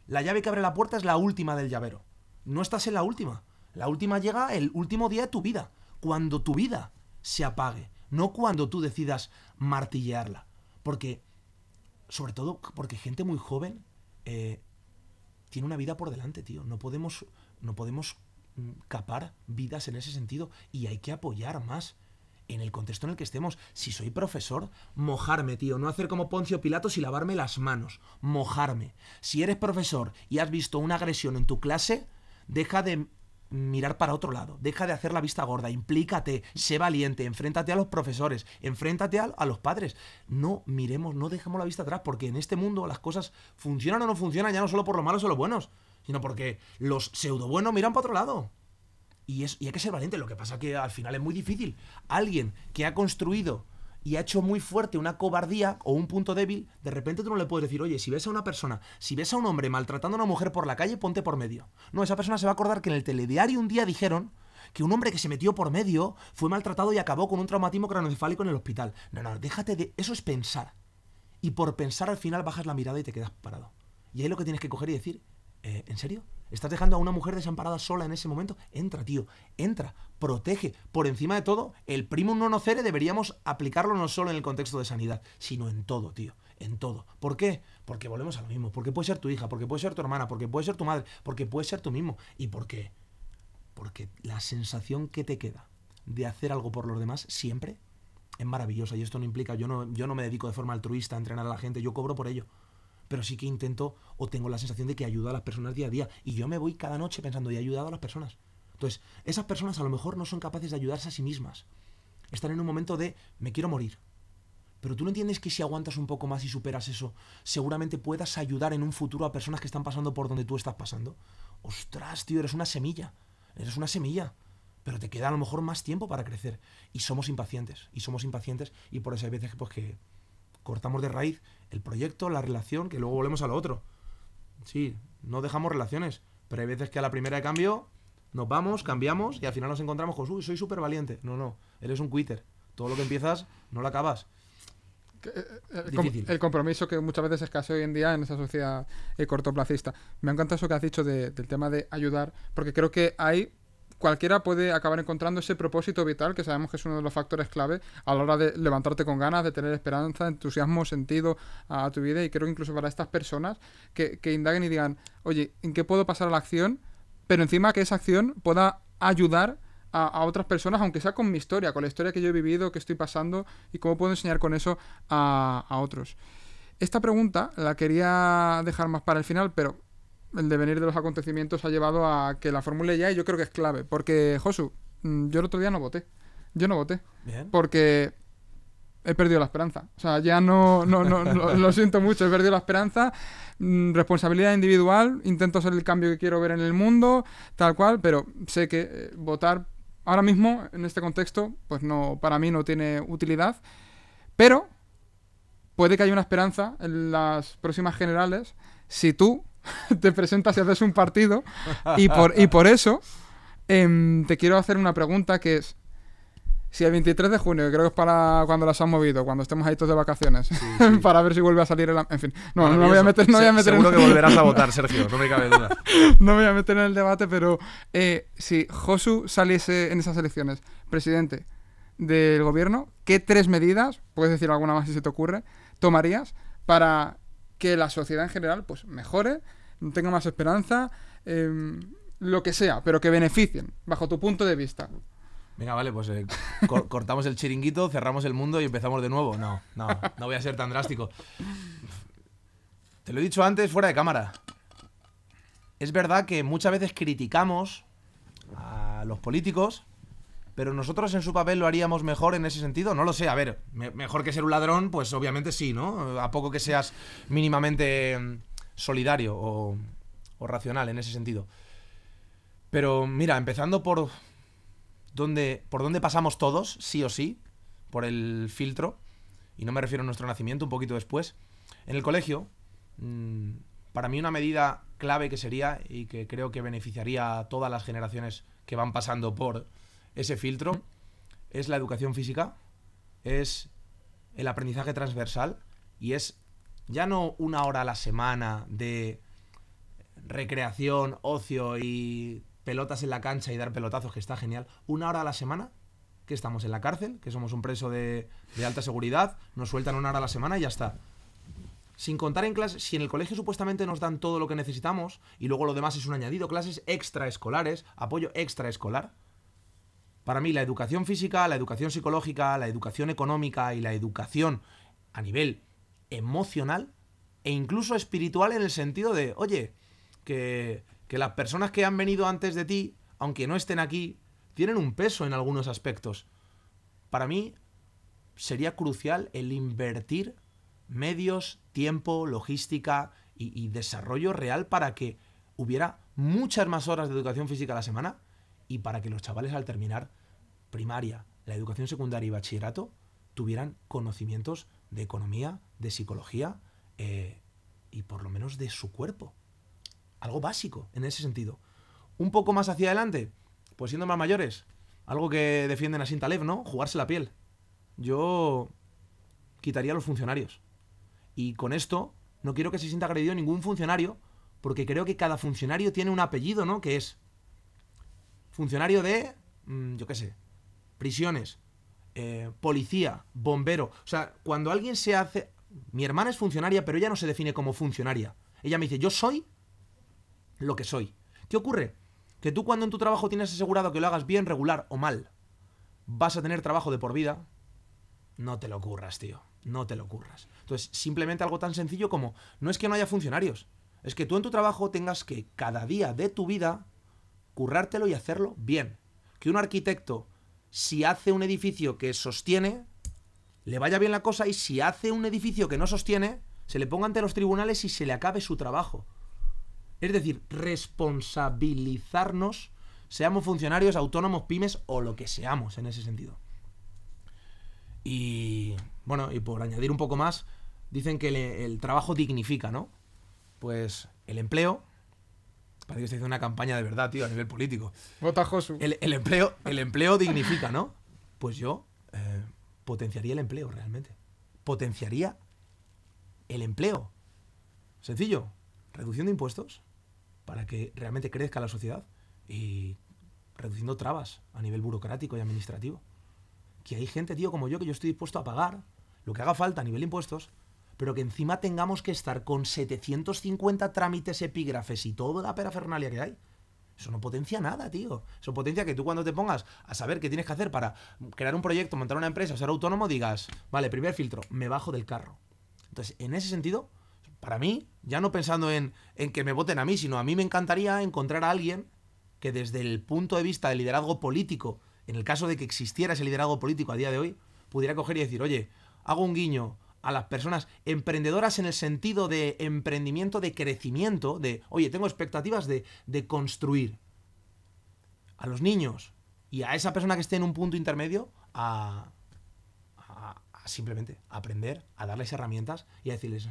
La llave que abre la puerta es la última del llavero. No estás en la última. La última llega el último día de tu vida, cuando tu vida se apague, no cuando tú decidas martillearla. Porque, sobre todo, porque gente muy joven eh, tiene una vida por delante, tío. No podemos, no podemos capar vidas en ese sentido y hay que apoyar más en el contexto en el que estemos. Si soy profesor, mojarme, tío, no hacer como Poncio Pilatos y lavarme las manos, mojarme. Si eres profesor y has visto una agresión en tu clase, deja de mirar para otro lado, deja de hacer la vista gorda, implícate, sé valiente, enfréntate a los profesores, enfréntate a, los padres. No miremos, no dejemos la vista atrás, porque en este mundo las cosas funcionan o no funcionan ya no solo por los malos o los buenos, sino porque los pseudo buenos miran para otro lado. Y, es, y hay que ser valiente. Lo que pasa que al final es muy difícil. Alguien que ha construido y ha hecho muy fuerte una cobardía o un punto débil, de repente tú no le puedes decir, oye, si ves a una persona, si ves a un hombre maltratando a una mujer por la calle, ponte por medio. No, esa persona se va a acordar que en el telediario un día dijeron que un hombre que se metió por medio fue maltratado y acabó con un traumatismo craneoencefálico en el hospital. No, no, déjate de... Eso es pensar. Y por pensar al final bajas la mirada y te quedas parado. Y ahí lo que tienes que coger y decir, eh, ¿en serio? ¿Estás dejando a una mujer desamparada sola en ese momento? Entra, tío, entra, protege. Por encima de todo, el primum non nocere deberíamos aplicarlo no solo en el contexto de sanidad, sino en todo, tío, en todo. ¿Por qué? Porque volvemos a lo mismo, porque puede ser tu hija, porque puede ser tu hermana, porque puede ser tu madre, porque puede ser tú mismo. ¿Y por qué? Porque la sensación que te queda de hacer algo por los demás siempre es maravillosa. Y esto no implica, yo no, yo no me dedico de forma altruista a entrenar a la gente, yo cobro por ello pero sí que intento o tengo la sensación de que ayudo a las personas día a día. Y yo me voy cada noche pensando, he ayudado a las personas. Entonces, esas personas a lo mejor no son capaces de ayudarse a sí mismas. Están en un momento de, me quiero morir. Pero tú no entiendes que si aguantas un poco más y superas eso, seguramente puedas ayudar en un futuro a personas que están pasando por donde tú estás pasando. Ostras, tío, eres una semilla. Eres una semilla. Pero te queda a lo mejor más tiempo para crecer. Y somos impacientes. Y somos impacientes. Y por eso hay veces pues, que cortamos de raíz el proyecto, la relación, que luego volvemos a lo otro. Sí, no dejamos relaciones, pero hay veces que a la primera de cambio nos vamos, cambiamos y al final nos encontramos con, uy, soy súper valiente. No, no, eres un quitter. Todo lo que empiezas no lo acabas. El, Difícil. el compromiso que muchas veces escasea hoy en día en esa sociedad eh, cortoplacista. Me encanta eso que has dicho de, del tema de ayudar, porque creo que hay cualquiera puede acabar encontrando ese propósito vital que sabemos que es uno de los factores clave a la hora de levantarte con ganas, de tener esperanza, entusiasmo, sentido a tu vida y creo que incluso para estas personas que, indaguen y digan, oye, ¿en qué puedo pasar a la acción? Pero encima que esa acción pueda ayudar a, otras personas, aunque sea con mi historia, con la historia que yo he vivido, que estoy pasando y cómo puedo enseñar con eso a otros. Esta pregunta la quería dejar más para el final, pero el devenir de los acontecimientos ha llevado a que la fórmula ya, y yo creo que es clave. Porque, Josu, mm, yo el otro día no voté. Yo no voté. Bien. Porque he perdido la esperanza. O sea, ya no, no, no, lo, *laughs* lo siento mucho, he perdido la esperanza. Mm, responsabilidad individual, intento ser el cambio que quiero ver en el mundo, tal cual, pero sé que eh, votar ahora mismo, en este contexto, pues no, para mí no tiene utilidad. Pero puede que haya una esperanza en las próximas generales si tú *laughs* te presentas y haces un partido. Y por, y por eso em, te quiero hacer una pregunta que es, si el 23 de junio, que creo que es para cuando las han movido, cuando estemos ahí todos de vacaciones, *laughs* para ver si vuelve a salir el... En fin, no, no me voy a meter, no voy a meter en- que *laughs* volverás a votar, Sergio, no me cabe duda. no me voy a meter en el debate, pero eh, si Josu saliese en esas elecciones presidente del gobierno, ¿qué tres medidas, puedes decir alguna más si se te ocurre, tomarías para que la sociedad en general pues mejore, tenga más esperanza, em, lo que sea, pero que beneficien, bajo tu punto de vista? Venga, vale, pues eh, cor- *laughs* cortamos el chiringuito, cerramos el mundo y empezamos de nuevo. No, no, no voy a ser tan drástico. Te lo he dicho antes fuera de cámara. Es verdad que muchas veces criticamos a los políticos, pero nosotros en su papel lo haríamos mejor en ese sentido. No lo sé, a ver, me- mejor que ser un ladrón, pues obviamente sí, ¿no? A poco que seas mínimamente mm, solidario o, o racional en ese sentido. Pero mira, empezando por, donde, por donde pasamos todos, sí o sí, por el filtro, y no me refiero a nuestro nacimiento, un poquito después, en el colegio, mm, para mí una medida clave que sería y que creo que beneficiaría a todas las generaciones que van pasando por ese filtro, es la educación física, es el aprendizaje transversal y es ya no una hora a la semana de recreación, ocio y pelotas en la cancha y dar pelotazos, que está genial. Una hora a la semana, que estamos en la cárcel, que somos un preso de, alta seguridad, nos sueltan una hora a la semana y ya está. Sin contar en clases, si en el colegio supuestamente nos dan todo lo que necesitamos y luego lo demás es un añadido, clases extraescolares, apoyo extraescolar. Para mí la educación física, la educación psicológica, la educación económica y la educación a nivel emocional e incluso espiritual en el sentido de, oye, que, que las personas que han venido antes de ti, aunque no estén aquí, tienen un peso en algunos aspectos. Para mí sería crucial el invertir medios, tiempo, logística y, y desarrollo real para que hubiera muchas más horas de educación física a la semana y para que los chavales al terminar primaria, la educación secundaria y bachillerato tuvieran conocimientos de economía, de psicología eh, y por lo menos de su cuerpo. Algo básico en ese sentido. Un poco más hacia adelante, pues siendo más mayores, algo que defienden a Sintalev, ¿no? Jugarse la piel. Yo quitaría a los funcionarios. Y con esto no quiero que se sienta agredido ningún funcionario, porque creo que cada funcionario tiene un apellido, ¿no? Que es funcionario de, mm, yo qué sé, prisiones, eh, policía, bombero. O sea, cuando alguien se hace... Mi hermana es funcionaria, pero ella no se define como funcionaria. Ella me dice, yo soy lo que soy. ¿Qué ocurre? Que tú cuando en tu trabajo tienes asegurado que lo hagas bien, regular o mal, vas a tener trabajo de por vida, no te lo ocurras, tío. No te lo ocurras. Entonces, simplemente algo tan sencillo como, no es que no haya funcionarios, es que tú en tu trabajo tengas que cada día de tu vida currártelo y hacerlo bien. Que un arquitecto, si hace un edificio que sostiene, le vaya bien la cosa y si hace un edificio que no sostiene, se le ponga ante los tribunales y se le acabe su trabajo. Es decir, responsabilizarnos, seamos funcionarios, autónomos, pymes o lo que seamos en ese sentido. Y bueno, y por añadir un poco más, dicen que el, el trabajo dignifica, ¿no? Pues el empleo, parece que estoy haciendo una campaña de verdad, tío, a nivel político. Vota Josu. El, el empleo, el empleo dignifica, ¿no? Pues yo potenciaría el empleo realmente. Potenciaría el empleo. Sencillo, reducción de impuestos para que realmente crezca la sociedad y reduciendo trabas a nivel burocrático y administrativo. Que hay gente, tío, como yo, que yo estoy dispuesto a pagar lo que haga falta a nivel de impuestos, pero que encima tengamos que estar con 750 trámites epígrafes y toda la perafernalia que hay. Eso no potencia nada, tío. Eso potencia que tú cuando te pongas a saber qué tienes que hacer para crear un proyecto, montar una empresa, ser autónomo, digas, vale, primer filtro, me bajo del carro. Entonces, en ese sentido, para mí, ya no pensando en, en que me voten a mí, sino a mí me encantaría encontrar a alguien que desde el punto de vista del liderazgo político, en el caso de que existiera ese liderazgo político a día de hoy, pudiera coger y decir, oye, hago un guiño a las personas emprendedoras en el sentido de emprendimiento, de crecimiento, de, oye, tengo expectativas de, de construir. A los niños y a esa persona que esté en un punto intermedio, a, a- a simplemente aprender, a darles herramientas y a decirles,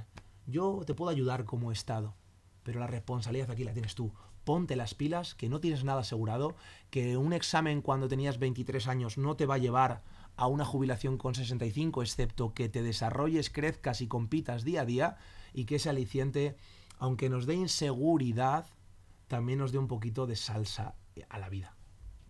yo te puedo ayudar como Estado, pero la responsabilidad aquí la tienes tú. Ponte las pilas, que no tienes nada asegurado, que un examen cuando tenías 23 años no te va a llevar a una jubilación con 65, excepto que te desarrolles, crezcas y compitas día a día, y que ese aliciente, aunque nos dé inseguridad, también nos dé un poquito de salsa a la vida.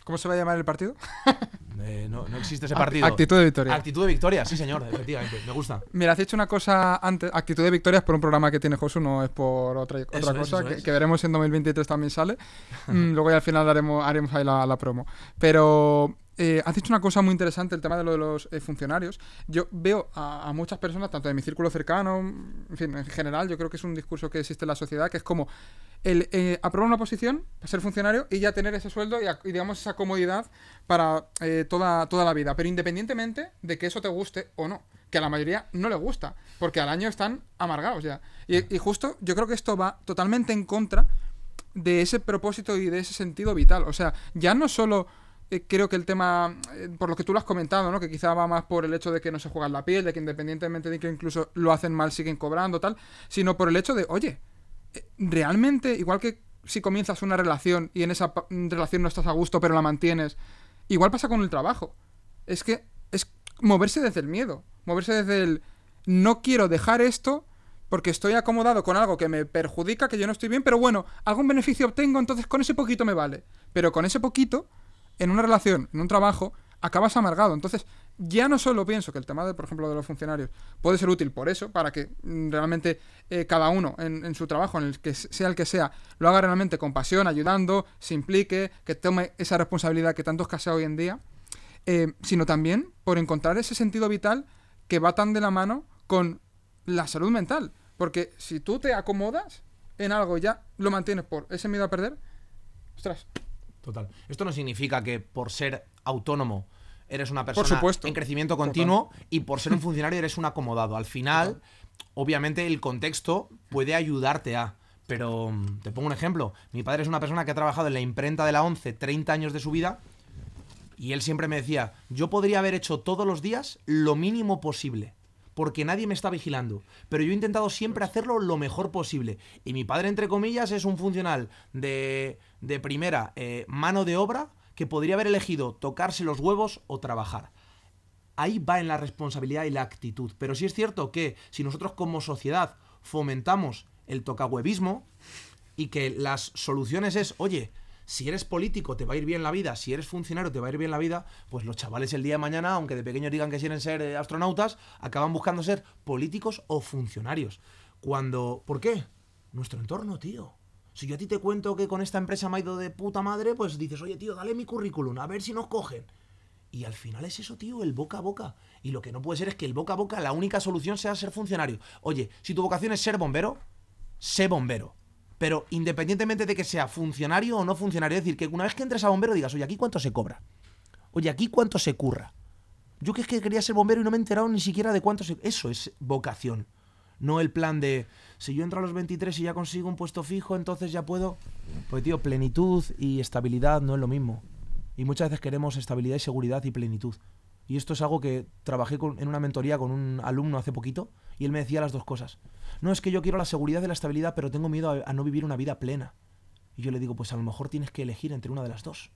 ¿Cómo se va a llamar el partido? *laughs* Eh, no, no existe ese partido. Actitud de victoria. Actitud de victoria, sí señor, efectivamente, me gusta. Mira, has dicho una cosa antes. Actitud de victoria es por un programa que tiene Josu, no es por otra, otra Eso es, cosa, que, que veremos si en 2023 también sale. *laughs* Mm, luego ya al final haremos, haremos ahí la, la promo. Pero eh, has dicho una cosa muy interesante, el tema de lo de los eh, funcionarios. Yo veo a, a muchas personas, tanto de mi círculo cercano, en fin, en general, yo creo que es un discurso que existe en la sociedad, que es como el eh, aprobar una posición ser funcionario y ya tener ese sueldo y, a- y, digamos esa comodidad para eh, toda, toda la vida. Pero independientemente de que eso te guste o no. Que a la mayoría no le gusta. Porque al año están amargados ya. Y, y justo yo creo que esto va totalmente en contra de ese propósito y de ese sentido vital. O sea, ya no solo eh, creo que el tema, eh, por lo que tú lo has comentado, ¿no? Que quizá va más por el hecho de que no se juegan la piel, de que independientemente de que incluso lo hacen mal siguen cobrando, tal, sino por el hecho de, oye, eh, realmente, igual que si comienzas una relación y en esa pa- relación no estás a gusto pero la mantienes, igual pasa con el trabajo. Es que es moverse desde el miedo, moverse desde el no quiero dejar esto porque estoy acomodado con algo que me perjudica, que yo no estoy bien, pero bueno, algún beneficio obtengo, entonces con ese poquito me vale. Pero con ese poquito, en una relación, en un trabajo, acabas amargado. Entonces, ya no solo pienso que el tema, de, por ejemplo, de los funcionarios puede ser útil por eso, para que mm, realmente eh, cada uno en, su trabajo, en el que sea el que sea, lo haga realmente con pasión, ayudando, se implique, que tome esa responsabilidad que tanto escasea hoy en día, eh, sino también por encontrar ese sentido vital que va tan de la mano con la salud mental. Porque si tú te acomodas en algo y ya lo mantienes por ese miedo a perder, ostras, Total. Esto no significa que por ser autónomo eres una persona supuesto. en crecimiento continuo y por ser un funcionario eres un acomodado. Al final, obviamente el contexto puede ayudarte a... Pero te pongo un ejemplo. Mi padre es una persona que ha trabajado en la imprenta de la 11 30 años de su vida y él siempre me decía, yo podría haber hecho todos los días lo mínimo posible, porque nadie me está vigilando, pero yo he intentado siempre hacerlo lo mejor posible. Y mi padre, entre comillas, es un funcional de, de primera eh, mano de obra que podría haber elegido tocarse los huevos o trabajar. Ahí va en la responsabilidad y la actitud. Pero sí es cierto que si nosotros como sociedad fomentamos el tocahuevismo y que las soluciones es, oye, si eres político te va a ir bien la vida, si eres funcionario te va a ir bien la vida, pues los chavales el día de mañana, aunque de pequeños digan que quieren ser eh, astronautas, acaban buscando ser políticos o funcionarios. Cuando, ¿por qué? Nuestro entorno, tío. Si yo a ti te cuento que con esta empresa me ha ido de puta madre, pues dices, oye, tío, dale mi currículum, a ver si nos cogen. Y al final es eso, tío, el boca a boca. Y lo que no puede ser es que el boca a boca, la única solución sea ser funcionario. Oye, si tu vocación es ser bombero, sé bombero. Pero independientemente de que sea funcionario o no funcionario, es decir, que una vez que entres a bombero digas, oye, aquí cuánto se cobra. Oye, aquí cuánto se curra. Yo que es que quería ser bombero y no me he enterado ni siquiera de cuánto se... Eso es vocación. No el plan de, si yo entro a los 23 y ya consigo un puesto fijo, entonces ya puedo... Pues tío, plenitud y estabilidad no es lo mismo. Y muchas veces queremos estabilidad y seguridad y plenitud. Y esto es algo que trabajé con- en una mentoría con un alumno hace poquito y él me decía las dos cosas. No, es que yo quiero la seguridad y la estabilidad, pero tengo miedo a, no vivir una vida plena. Y yo le digo, pues a lo mejor tienes que elegir entre una de las dos.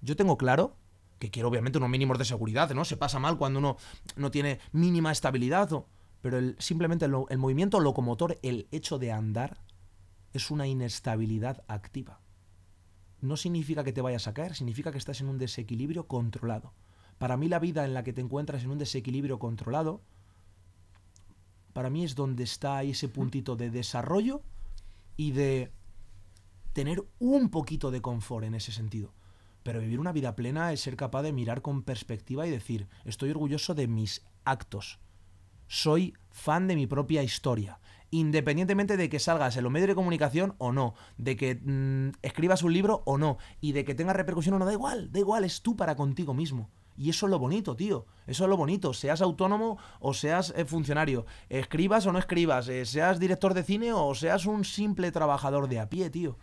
Yo tengo claro que quiero obviamente unos mínimos de seguridad, ¿no? Se pasa mal cuando uno no tiene mínima estabilidad, pero el- simplemente lo- el movimiento locomotor, el hecho de andar, es una inestabilidad activa. No significa que te vayas a caer, significa que estás en un desequilibrio controlado. Para mí la vida en la que te encuentras en un desequilibrio controlado, para mí es donde está ese puntito de desarrollo y de tener un poquito de confort en ese sentido. Pero vivir una vida plena es ser capaz de mirar con perspectiva y decir, estoy orgulloso de mis actos. Soy fan de mi propia historia. Independientemente de que salgas en los medios de comunicación o no, de que mm, escribas un libro o no, y de que tenga repercusión o no, da igual, da igual, es tú para contigo mismo. Y eso es lo bonito, tío. Eso es lo bonito. Seas autónomo o seas eh, funcionario. Escribas o no escribas. Eh, seas director de cine o seas un simple trabajador de a pie, tío.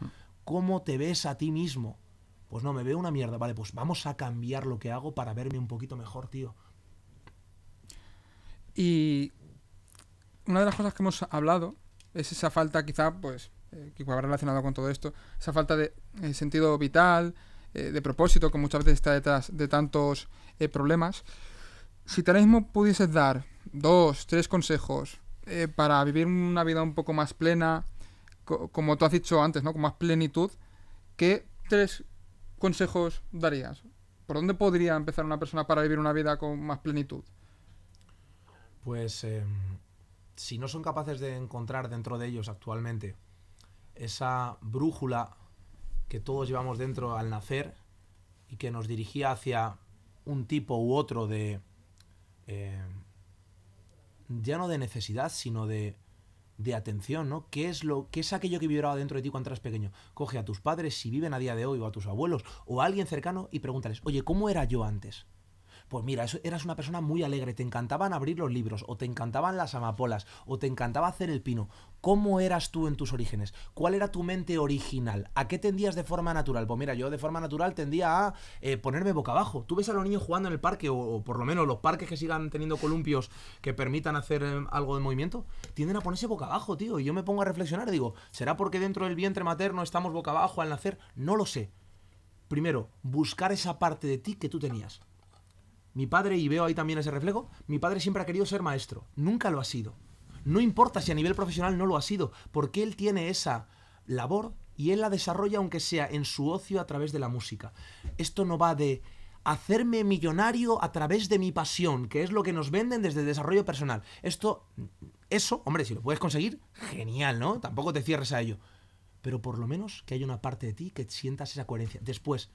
¿Cómo te ves a ti mismo? Pues no, me veo una mierda. Vale, pues vamos a cambiar lo que hago para verme un poquito mejor, tío. Y una de las cosas que hemos hablado es esa falta, quizá, pues, eh, que va relacionado con todo esto, esa falta de eh, sentido vital, eh, de propósito, que muchas veces está detrás de tantos problemas. Si te ahora mismo pudieses dar dos, tres consejos para vivir una vida un poco más plena, como tú has dicho antes, ¿no? Con más plenitud, ¿qué tres consejos darías? ¿Por dónde podría empezar una persona para vivir una vida con más plenitud? Pues em, si no son capaces de encontrar dentro de ellos actualmente esa brújula que todos llevamos dentro al nacer y que nos dirigía hacia un tipo u otro de... Em, ya no de necesidad, sino de de atención, ¿no? ¿Qué es, lo, ¿Qué es aquello que vibraba dentro de ti cuando eras pequeño? Coge a tus padres, si viven a día de hoy, o a tus abuelos, o a alguien cercano, y pregúntales, oye, ¿cómo era yo antes? Pues mira, eras una persona muy alegre, te encantaban abrir los libros, o te encantaban las amapolas, o te encantaba hacer el pino. ¿Cómo eras tú en tus orígenes? ¿Cuál era tu mente original? ¿A qué tendías de forma natural? Pues mira, yo de forma natural tendía a eh, ponerme boca abajo. Tú ves a los niños jugando en el parque, o, por lo menos los parques que sigan teniendo columpios que permitan hacer eh, algo de movimiento, tienden a ponerse boca abajo, tío. Y yo me pongo a reflexionar, digo, ¿será porque dentro del vientre materno estamos boca abajo al nacer? No lo sé. Primero, buscar esa parte de ti que tú tenías. Mi padre, y veo ahí también ese reflejo, mi padre siempre ha querido ser maestro. Nunca lo ha sido. No importa si a nivel profesional no lo ha sido, porque él tiene esa labor y él la desarrolla aunque sea en su ocio a través de la música. Esto no va de hacerme millonario a través de mi pasión, que es lo que nos venden desde el desarrollo personal. Esto, eso, hombre, si lo puedes conseguir, genial, ¿no? Tampoco te cierres a ello. Pero por lo menos que haya una parte de ti que sientas esa coherencia. Después,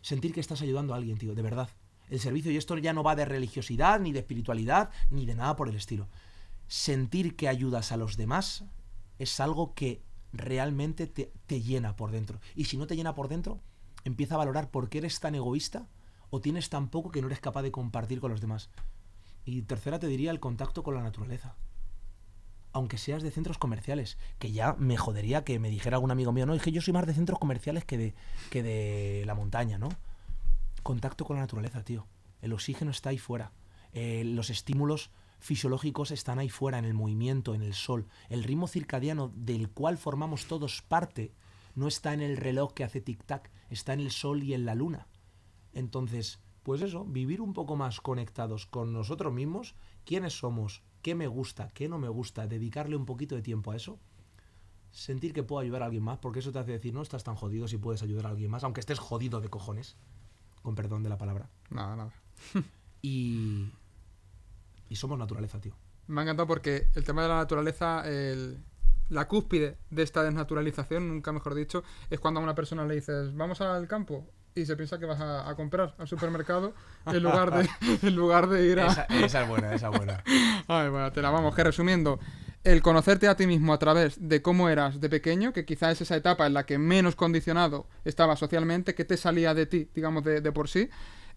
sentir que estás ayudando a alguien, tío, de verdad el servicio. Y esto ya no va de religiosidad, ni de espiritualidad, ni de nada por el estilo. Sentir que ayudas a los demás es algo que realmente te, te llena por dentro. Y si no te llena por dentro, empieza a valorar por qué eres tan egoísta o tienes tan poco que no eres capaz de compartir con los demás. Y tercera te diría el contacto con la naturaleza. Aunque seas de centros comerciales, que ya me jodería que me dijera algún amigo mío, no, es que yo soy más de centros comerciales que de, que de la montaña, ¿no? Contacto con la naturaleza, tío. El oxígeno está ahí fuera. Eh, los estímulos fisiológicos están ahí fuera, en el movimiento, en el sol. El ritmo circadiano del cual formamos todos parte no está en el reloj que hace tic-tac, está en el sol y en la luna. Entonces, pues eso, vivir un poco más conectados con nosotros mismos, quiénes somos, qué me gusta, qué no me gusta, dedicarle un poquito de tiempo a eso. Sentir que puedo ayudar a alguien más, porque eso te hace decir, no estás tan jodido si puedes ayudar a alguien más, aunque estés jodido de cojones con perdón de la palabra. Nada, nada. *laughs* y, y somos naturaleza, tío. Me ha encantado porque el tema de la naturaleza, el, la cúspide de esta desnaturalización, nunca mejor dicho, es cuando a una persona le dices, vamos al campo, y se piensa que vas a, comprar al supermercado en lugar de, *laughs* en lugar de ir a... Esa, esa es buena, esa es buena. *laughs* Ay, bueno, te la vamos, que resumiendo, el conocerte a ti mismo a través de cómo eras de pequeño, que quizá es esa etapa en la que menos condicionado estaba socialmente, que te salía de ti, digamos, de, por sí.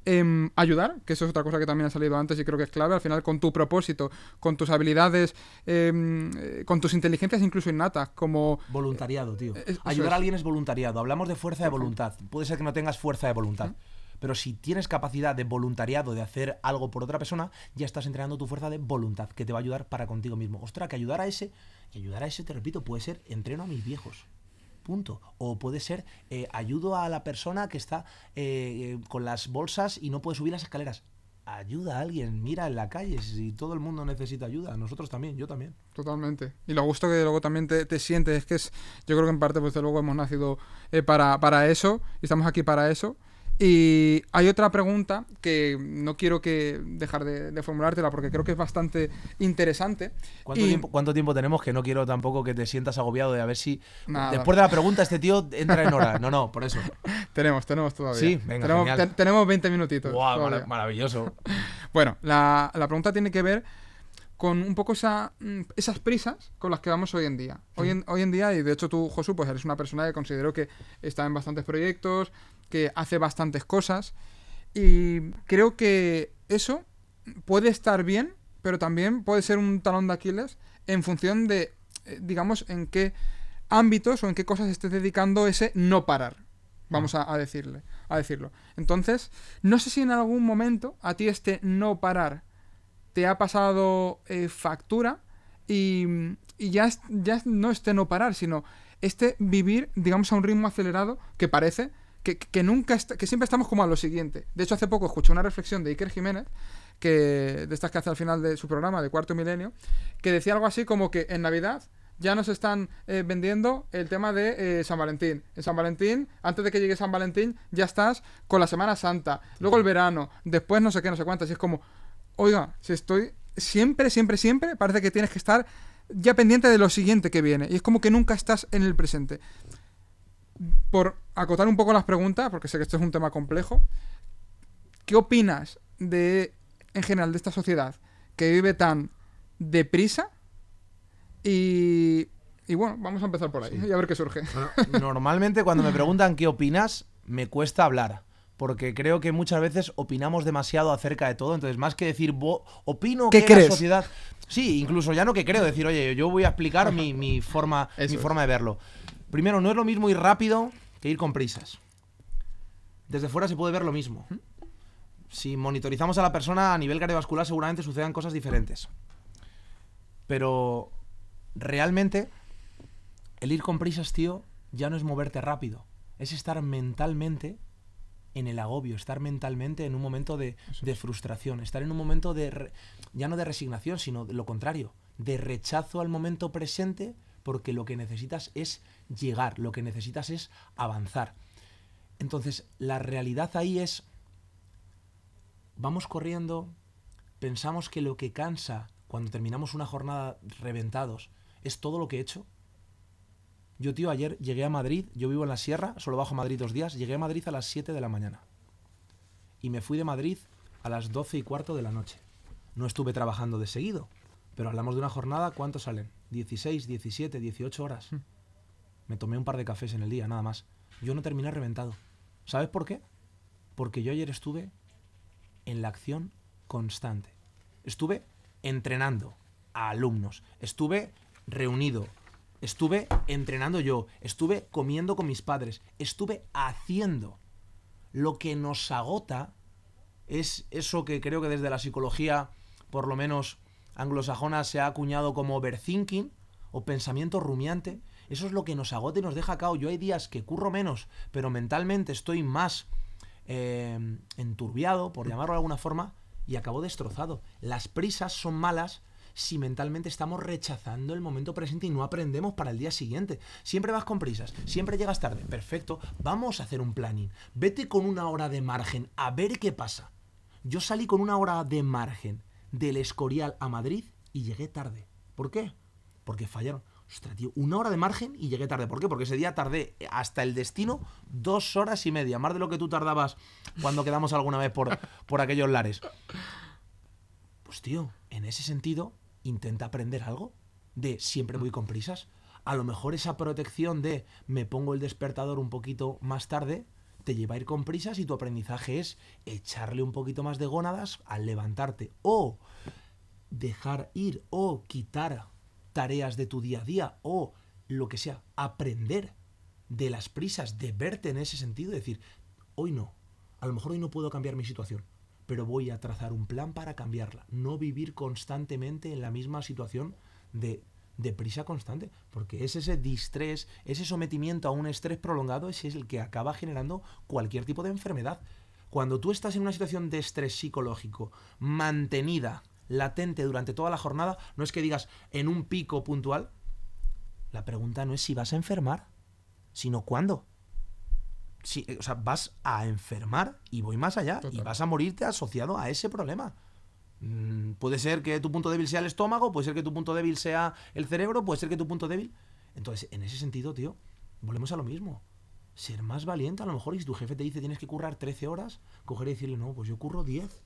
Em, ayudar, que eso es otra cosa que también ha salido antes y creo que es clave, al final con tu propósito, con tus habilidades, em, eh, con tus inteligencias incluso innatas, como... Voluntariado, tío. ayudar a alguien es voluntariado. Hablamos de fuerza de voluntad. Puede ser que no tengas fuerza de voluntad. Pero si tienes capacidad de voluntariado de hacer algo por otra persona, ya estás entrenando tu fuerza de voluntad, que te va a ayudar para contigo mismo. Ostras, que ayudar a ese, y ayudar a ese, te repito, puede ser entreno a mis viejos. Punto. O puede ser eh, ayudo a la persona que está eh, eh, con las bolsas y no puede subir las escaleras. Ayuda a alguien, mira en la calle, si todo el mundo necesita ayuda, nosotros también, yo también. Totalmente. Y lo gusto que luego también te, te sientes, es que es, yo creo que en parte, pues de luego hemos nacido para, para eso, y estamos aquí para eso, Y hay otra pregunta que no quiero que dejar de, de formulártela porque creo que es bastante interesante. ¿Cuánto, Y- tiempo, cuánto tiempo tenemos? Que no quiero tampoco que te sientas agobiado de a ver si Nada. después de la pregunta este tío entra en hora. No, no, por eso. *laughs* Tenemos, tenemos todavía. Sí, venga, tenemos, te- tenemos 20 minutitos. Mara- maravilloso. *laughs* Bueno, la, la pregunta tiene que ver con un poco esa, mm, esas prisas con las que vamos hoy en día. Hoy en, hoy en día, y de hecho tú, Josu, pues eres una persona que considero que está en bastantes proyectos, que hace bastantes cosas, y creo que eso puede estar bien, pero también puede ser un talón de Aquiles en función de, eh, digamos, en qué ámbitos o en qué cosas estés dedicando ese no parar. Vamos a, a decirle, a decirlo. Entonces, no sé si en algún momento a ti este no parar te ha pasado eh, factura y, y ya, ya no este no parar, sino este vivir, digamos, a un ritmo acelerado que parece que, nunca que siempre estamos como a lo siguiente. De hecho, hace poco escuché una reflexión de Iker Jiménez, que, de estas que hace al final de su programa, de Cuarto Milenio, que decía algo así como que en Navidad ya nos están eh, vendiendo el tema de eh, San Valentín. En San Valentín, antes de que llegue San Valentín, ya estás con la Semana Santa, luego el verano, después no sé qué, no sé cuántas. Y es como, oiga, si estoy siempre, siempre, siempre, parece que tienes que estar ya pendiente de lo siguiente que viene. Y es como que nunca estás en el presente. Por acotar un poco las preguntas, porque sé que esto es un tema complejo, ¿qué opinas de, en general, de esta sociedad que vive tan deprisa? Y, y bueno, vamos a empezar por ahí y a ver qué surge. Bueno, normalmente cuando me preguntan qué opinas, me cuesta hablar. Porque creo que muchas veces opinamos demasiado acerca de todo. Entonces, más que decir, "Bo- opino ¿Qué que crees? la sociedad. Sí, incluso ya no que creo, decir, oye, yo voy a explicar mi, mi forma, Eso mi es. forma de verlo. Primero, no es lo mismo ir rápido que ir con prisas. Desde fuera se puede ver lo mismo. Si monitorizamos a la persona a nivel cardiovascular, seguramente sucedan cosas diferentes. Pero realmente, el ir con prisas, tío, ya no es moverte rápido. Es estar mentalmente en el agobio, estar mentalmente en un momento de, de frustración, estar en un momento de, re- ya no de resignación, sino de lo contrario, de rechazo al momento presente, porque lo que necesitas es llegar, lo que necesitas es avanzar. Entonces, la realidad ahí es, vamos corriendo, pensamos que lo que cansa cuando terminamos una jornada reventados es todo lo que he hecho. Yo, tío, ayer llegué a Madrid, yo vivo en la sierra, solo bajo Madrid dos días, llegué a Madrid a las 7 de la mañana. Y me fui de Madrid a las 12 y cuarto de la noche. No estuve trabajando de seguido, pero hablamos de una jornada, ¿cuántos salen? 16, 17, 18 horas. Me tomé un par de cafés en el día, nada más. Yo no terminé reventado. ¿Sabes por qué? Porque yo ayer estuve en la acción constante. Estuve entrenando a alumnos. Estuve reunido. Estuve entrenando yo. Estuve comiendo con mis padres. Estuve haciendo. Lo que nos agota es eso que creo que desde la psicología, por lo menos anglosajona, se ha acuñado como overthinking o pensamiento rumiante. Eso es lo que nos agota y nos deja cao. Yo hay días que curro menos, pero mentalmente estoy más eh, enturbiado, por llamarlo de alguna forma, y acabo destrozado. Las prisas son malas si mentalmente estamos rechazando el momento presente y no aprendemos para el día siguiente. Siempre vas con prisas, siempre llegas tarde. Perfecto, vamos a hacer un planning. Vete con una hora de margen a ver qué pasa. Yo salí con una hora de margen del Escorial a Madrid y llegué tarde. ¿Por qué? Porque fallaron. Ostras, tío, una hora de margen y llegué tarde. ¿Por qué? Porque ese día tardé hasta el destino dos horas y media. Más de lo que tú tardabas cuando quedamos alguna vez por, por aquellos lares. Pues tío, en ese sentido, intenta aprender algo. De siempre voy con prisas. A lo mejor esa protección de me pongo el despertador un poquito más tarde te lleva a ir con prisas y tu aprendizaje es echarle un poquito más de gónadas al levantarte. O dejar ir o quitar tareas de tu día a día o lo que sea, aprender de las prisas, de verte en ese sentido, decir, hoy no, a lo mejor hoy no puedo cambiar mi situación, pero voy a trazar un plan para cambiarla, no vivir constantemente en la misma situación de, de prisa constante, porque es ese distrés, ese sometimiento a un estrés prolongado, es el que acaba generando cualquier tipo de enfermedad. Cuando tú estás en una situación de estrés psicológico mantenida, latente durante toda la jornada, no es que digas en un pico puntual, la pregunta no es si vas a enfermar, sino cuándo. sí, o sea, vas a enfermar y voy más allá. Y vas a morirte asociado a ese problema. Mm, puede ser que tu punto débil sea el estómago, puede ser que tu punto débil sea el cerebro, puede ser que tu punto débil. Entonces, en ese sentido, tío, volvemos a lo mismo. Ser más valiente, a lo mejor, y si tu jefe te dice tienes que currar 13 horas, coger y decirle, no, pues yo curro 10.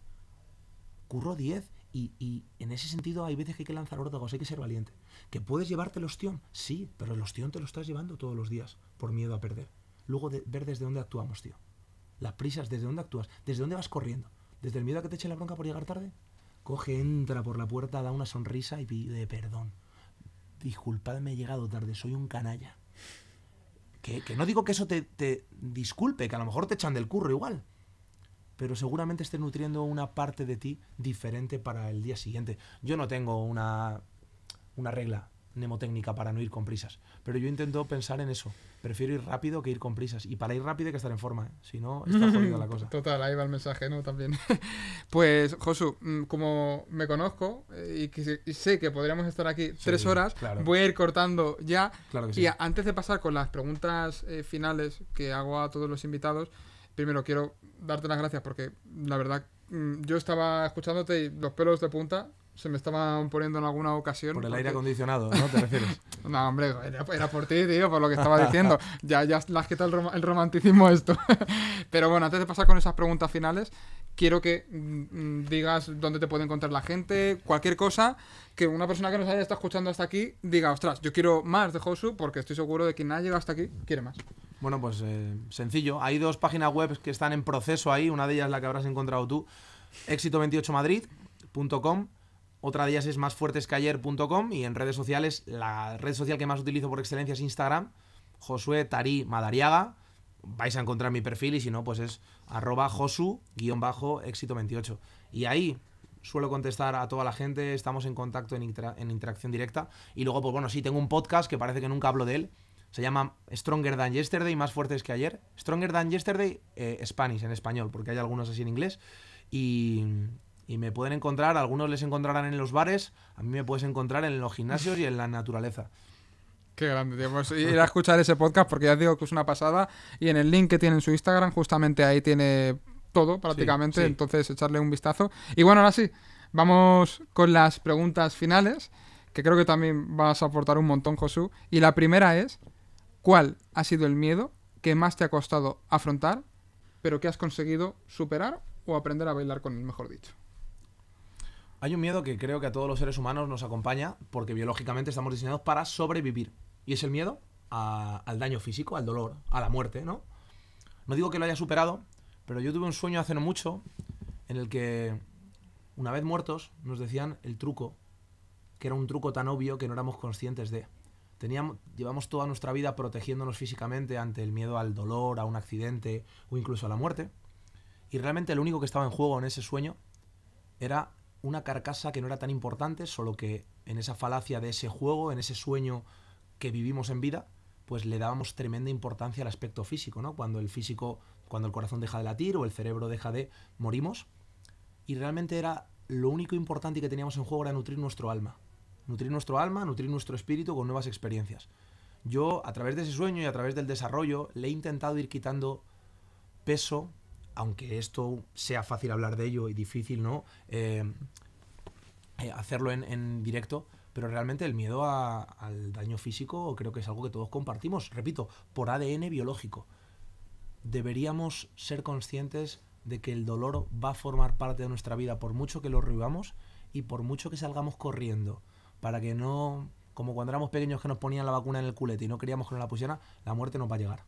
Curro 10. Y, y en ese sentido hay veces que hay que lanzar órdago, hay que ser valiente. ¿Que puedes llevarte el ostión? Sí, pero el ostión te lo estás llevando todos los días por miedo a perder. Luego de ver desde dónde actuamos, tío. Las prisas, desde dónde actúas, desde dónde vas corriendo. Desde el miedo a que te eche la bronca por llegar tarde. Coge, entra por la puerta, da una sonrisa y pide perdón. Disculpadme, he llegado tarde, soy un canalla. Que, que no digo que eso te, te disculpe, que a lo mejor te echan del curro igual. Pero seguramente estés nutriendo una parte de ti diferente para el día siguiente. Yo no tengo una, una regla mnemotécnica para no ir con prisas. Pero yo intento pensar en eso. Prefiero ir rápido que ir con prisas. Y para ir rápido hay que estar en forma. ¿eh? Si no, está *laughs* jodida la cosa. Total, ahí va el mensaje, ¿no? También. *laughs* pues, Josu, mm, como me conozco eh, y, que sé- y sé que podríamos estar aquí tres horas, claro. voy a ir cortando ya. Claro que sí. Y antes de pasar con las preguntas eh, finales que hago a todos los invitados, primero quiero darte las gracias porque la verdad mm, yo estaba escuchándote y los pelos de punta se me estaban poniendo en alguna ocasión. Por el porque- aire acondicionado, ¿no? ¿Te refieres? *laughs* no, hombre, era, era por ti, tío, por lo que estaba diciendo. *laughs* Ya, ya le has quitado el, rom- el romanticismo esto. *laughs* Pero bueno, antes de pasar con esas preguntas finales, quiero que mm, mm, digas dónde te puede encontrar la gente, cualquier cosa, que una persona que nos haya estado escuchando hasta aquí diga, ostras, yo quiero más de Josu, porque estoy seguro de que quien ha llegado hasta aquí quiere más. Bueno, pues eh, sencillo. Hay dos páginas web que están en proceso ahí. Una de ellas la que habrás encontrado tú, éxito28madrid.com. Otra de ellas es másfuertescayer.com y en redes sociales, la red social que más utilizo por excelencia es Instagram, Josué Tarí Madariaga. Vais a encontrar mi perfil y si no, pues es arroba josu-éxito28. Y ahí suelo contestar a toda la gente, estamos en contacto en, intera- en interacción directa. Y luego, pues bueno, sí, tengo un podcast que parece que nunca hablo de él. Se llama Stronger Than Yesterday, más fuertes que ayer. Stronger Than Yesterday, eh, Spanish, en español, porque hay algunos así en inglés. Y, y me pueden encontrar, algunos les encontrarán en los bares, a mí me puedes encontrar en los gimnasios y en la naturaleza. Qué grande, tío. Pues ir a escuchar ese podcast porque ya os digo que es una pasada. Y en el link que tiene en su Instagram, justamente ahí tiene todo prácticamente. sí. Entonces, echarle un vistazo. Y bueno, ahora sí, vamos con las preguntas finales, que creo que también vas a aportar un montón, Josu. Y la primera es: ¿cuál ha sido el miedo que más te ha costado afrontar, pero que has conseguido superar o aprender a bailar con él, mejor dicho? Hay un miedo que creo que a todos los seres humanos nos acompaña porque biológicamente estamos diseñados para sobrevivir. Y es el miedo al daño físico, al dolor, a la muerte, ¿no? No digo que lo haya superado, pero yo tuve un sueño hace no mucho en el que, una vez muertos, nos decían el truco, que era un truco tan obvio que no éramos conscientes de. Teníamos, llevamos toda nuestra vida protegiéndonos físicamente ante el miedo al dolor, a un accidente o incluso a la muerte. Y realmente lo único que estaba en juego en ese sueño era una carcasa que no era tan importante, solo que en esa falacia de ese juego, en ese sueño que vivimos en vida, pues le dábamos tremenda importancia al aspecto físico, ¿no? Cuando el físico, cuando el corazón deja de latir o el cerebro deja de, morimos. Y realmente era lo único importante que teníamos en juego era nutrir nuestro alma. Nutrir nuestro alma, nutrir nuestro espíritu con nuevas experiencias. Yo, a través de ese sueño y a través del desarrollo, le he intentado ir quitando peso, aunque esto sea fácil hablar de ello y difícil, ¿no? Eh, eh, hacerlo en, directo, pero realmente el miedo al daño físico creo que es algo que todos compartimos, repito, por ADN biológico. Deberíamos ser conscientes de que el dolor va a formar parte de nuestra vida por mucho que lo revivamos y por mucho que salgamos corriendo, para que no, como cuando éramos pequeños que nos ponían la vacuna en el culete y no queríamos que nos la pusieran, la muerte nos va a llegar.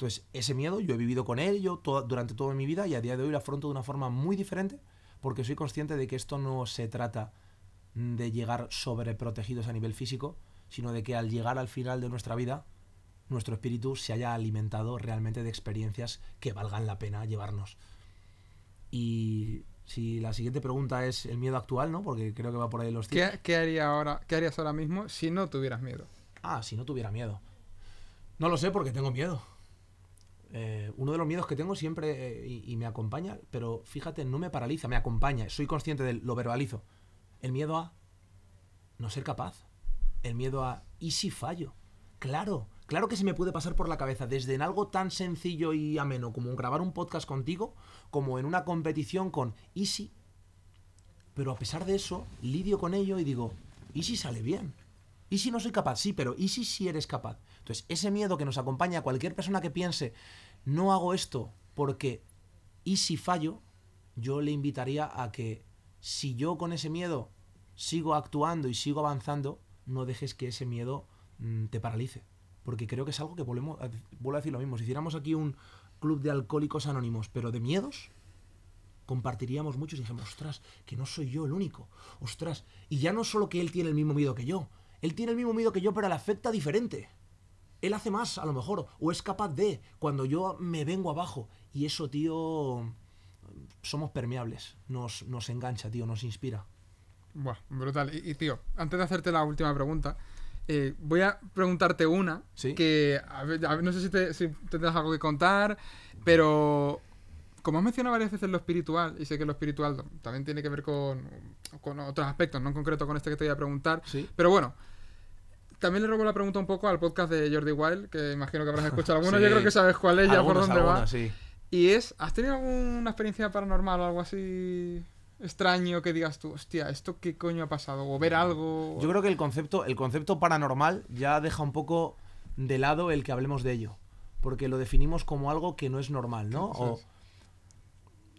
Entonces, ese miedo yo he vivido con él yo toda- durante toda mi vida y a día de hoy lo afronto de una forma muy diferente porque soy consciente de que esto no se trata de llegar sobreprotegidos a nivel físico, sino de que al llegar al final de nuestra vida, nuestro espíritu se haya alimentado realmente de experiencias que valgan la pena llevarnos. Y si la siguiente pregunta es el miedo actual, ¿no? Porque creo que va por ahí los tiros. ¿Qué, qué haría ahora, ¿Qué harías ahora mismo si no tuvieras miedo? Ah, si no tuviera miedo. No lo sé porque tengo miedo. Eh, uno de los miedos que tengo siempre eh, y, y me acompaña, pero fíjate, no me paraliza, me acompaña. Soy consciente de lo verbalizo. El miedo a no ser capaz. El miedo a ¿y si fallo? Claro, Claro que se me puede pasar por la cabeza, desde en algo tan sencillo y ameno como grabar un podcast contigo, como en una competición con Easy. Pero a pesar de eso, lidio con ello y digo, ¿y si sale bien? ¿Y si no soy capaz? Sí, pero ¿y si sí eres capaz? Entonces, ese miedo que nos acompaña a cualquier persona que piense, no hago esto porque ¿y si fallo? Yo le invitaría a que si yo con ese miedo sigo actuando y sigo avanzando, no dejes que ese miedo mm, te paralice. Porque creo que es algo que volvemos vuelvo a decir lo mismo. Si hiciéramos aquí un club de alcohólicos anónimos, pero de miedos, compartiríamos muchos y dijimos, ostras, que no soy yo el único. Ostras, y ya no solo que él tiene el mismo miedo que yo, él tiene el mismo miedo que yo, pero le afecta diferente. Él hace más, a lo mejor, o es capaz de, cuando yo me vengo abajo. Y eso, tío, somos permeables. Nos, nos engancha, tío, nos inspira. Buah, brutal. Y, tío, antes de hacerte la última pregunta, eh, voy a preguntarte una que a ver, no sé si, te, si tendrás algo que contar, pero como has mencionado varias veces lo espiritual, y sé que lo espiritual también tiene que ver con, con otros aspectos, no en concreto con este que te voy a preguntar, pero bueno, también le robo la pregunta un poco al podcast de Jordi Wild, que imagino que habrás escuchado alguno, *laughs* yo creo que sabes cuál es, ya por dónde va. Y es, ¿has tenido alguna experiencia paranormal o algo así extraño que digas tú, hostia, ¿esto qué coño ha pasado? O ver algo. Yo creo que el concepto, el concepto paranormal ya deja un poco de lado el que hablemos de ello. Porque lo definimos como algo que no es normal, ¿no? O,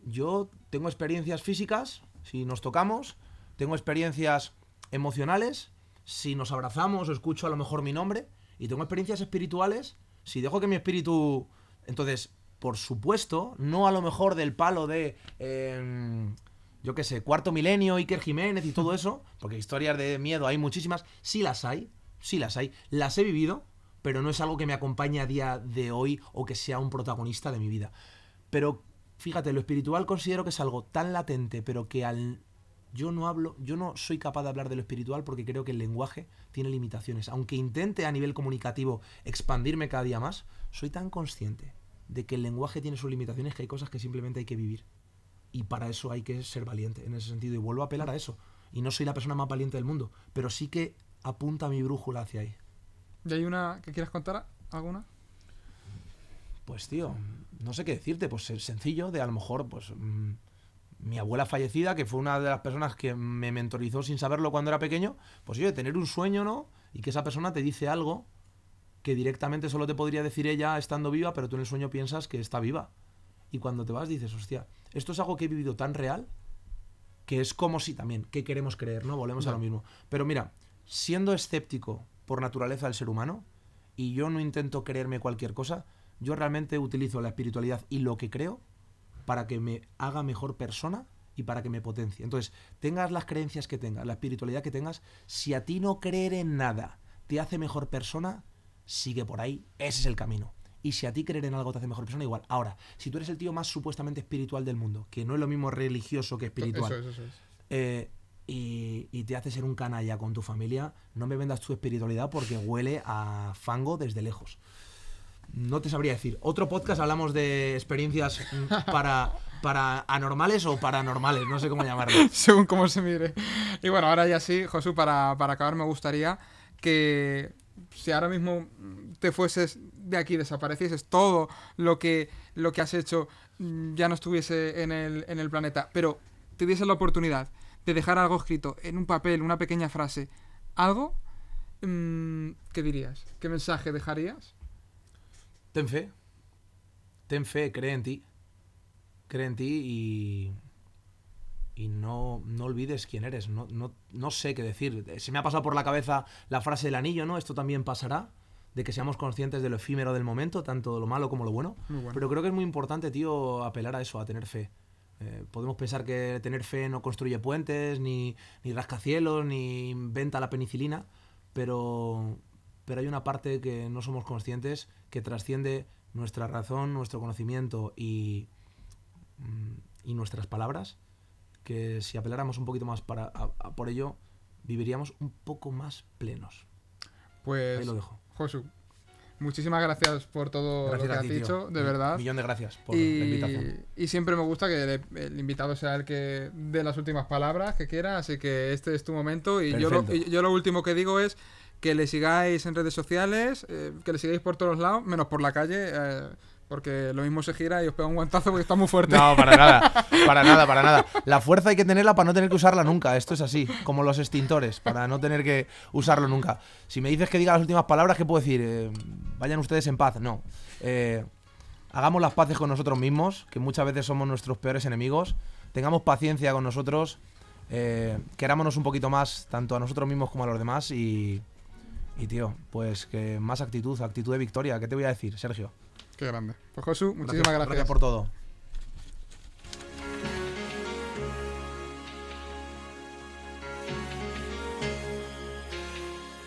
yo tengo experiencias físicas, si nos tocamos, tengo experiencias emocionales, si nos abrazamos o escucho a lo mejor mi nombre, y tengo experiencias espirituales, si dejo que mi espíritu... Entonces, por supuesto, no a lo mejor del palo de... Em, yo qué sé, cuarto milenio, Iker Jiménez y todo eso, *laughs* porque historias de miedo hay muchísimas, sí las hay, sí las hay, las he vivido, pero no es algo que me acompañe a día de hoy o que sea un protagonista de mi vida. Pero fíjate, lo espiritual considero que es algo tan latente, pero que al yo no hablo, yo no soy capaz de hablar de lo espiritual porque creo que el lenguaje tiene limitaciones. Aunque intente a nivel comunicativo expandirme cada día más, soy tan consciente de que el lenguaje tiene sus limitaciones que hay cosas que simplemente hay que vivir. Y para eso hay que ser valiente en ese sentido. Y vuelvo a apelar a eso. Y no soy la persona más valiente del mundo, pero sí que apunta mi brújula hacia ahí. ¿Y hay una que quieras contar? ¿Alguna? Pues tío, no sé qué decirte. Pues es sencillo, de a lo mejor, pues... Mm, mi abuela fallecida, que fue una de las personas que me mentorizó sin saberlo cuando era pequeño, pues yo de tener un sueño, ¿no? Y que esa persona te dice algo que directamente solo te podría decir ella estando viva, pero tú en el sueño piensas que está viva. Y cuando te vas dices, hostia, esto es algo que he vivido tan real que es como si también, ¿qué queremos creer? ¿No? Volvemos a lo mismo. Pero mira, siendo escéptico por naturaleza del ser humano, y yo no intento creerme cualquier cosa, yo realmente utilizo la espiritualidad y lo que creo para que me haga mejor persona y para que me potencie. Entonces, tengas las creencias que tengas, la espiritualidad que tengas, si a ti no creer en nada te hace mejor persona, sigue por ahí, ese es el camino. Y si a ti creer en algo te hace mejor persona, igual. Ahora, si tú eres el tío más supuestamente espiritual del mundo, que no es lo mismo religioso que espiritual, eh, y, y, te hace ser un canalla con tu familia, no me vendas tu espiritualidad porque huele a fango desde lejos. No te sabría decir. Otro podcast hablamos de experiencias para, para anormales o paranormales, no sé cómo llamarlo. *laughs* Según cómo se mire. Y bueno, ahora ya sí, Josu, para, para acabar me gustaría que si ahora mismo te fueses de aquí, desaparecieses todo lo que, lo que has hecho, ya no estuviese en el, en el planeta, pero tuviese la oportunidad de dejar algo escrito en un papel, una pequeña frase, algo, mm, ¿qué dirías? ¿Qué mensaje dejarías? Ten fe. Ten fe, cree en ti. Cree en ti y. Y no, no olvides quién eres. No, no, no sé qué decir. Se me ha pasado por la cabeza la frase del anillo, ¿no? Esto también pasará de que seamos conscientes de lo efímero del momento, tanto lo malo como lo bueno. Pero creo que es muy importante, tío, apelar a eso, a tener fe. Eh, podemos pensar que tener fe no construye puentes, ni, ni rascacielos, ni inventa la penicilina, pero, pero hay una parte que no somos conscientes que trasciende nuestra razón, nuestro conocimiento y, mm, y nuestras palabras, que si apeláramos un poquito más para, por ello, viviríamos un poco más plenos. Pues, Ahí lo dejo. Josu, muchísimas gracias por todo lo que has dicho, de verdad. Un millón de gracias por la invitación. Y siempre me gusta que el, invitado sea el que dé las últimas palabras que quiera, así que este es tu momento. Y yo yo lo último que digo es que le sigáis en redes sociales, eh, que le sigáis por todos lados, menos por la calle, eh, porque lo mismo se gira y os pega un guantazo porque está muy fuerte. No, para nada, *laughs* para nada, para nada. La fuerza hay que tenerla para no tener que usarla nunca. Esto es así, como los extintores, para no tener que usarlo nunca. Si me dices que diga las últimas palabras, ¿qué puedo decir? Eh, vayan ustedes en paz. No. Eh, hagamos las paces con nosotros mismos, que muchas veces somos nuestros peores enemigos. Tengamos paciencia con nosotros. Eh, querámonos un poquito más, tanto a nosotros mismos como a los demás. Y, y tío, pues que más actitud, actitud de victoria. ¿Qué te voy a decir, Sergio? Qué grande. Pues Josu, muchísimas gracias, gracias. gracias por todo.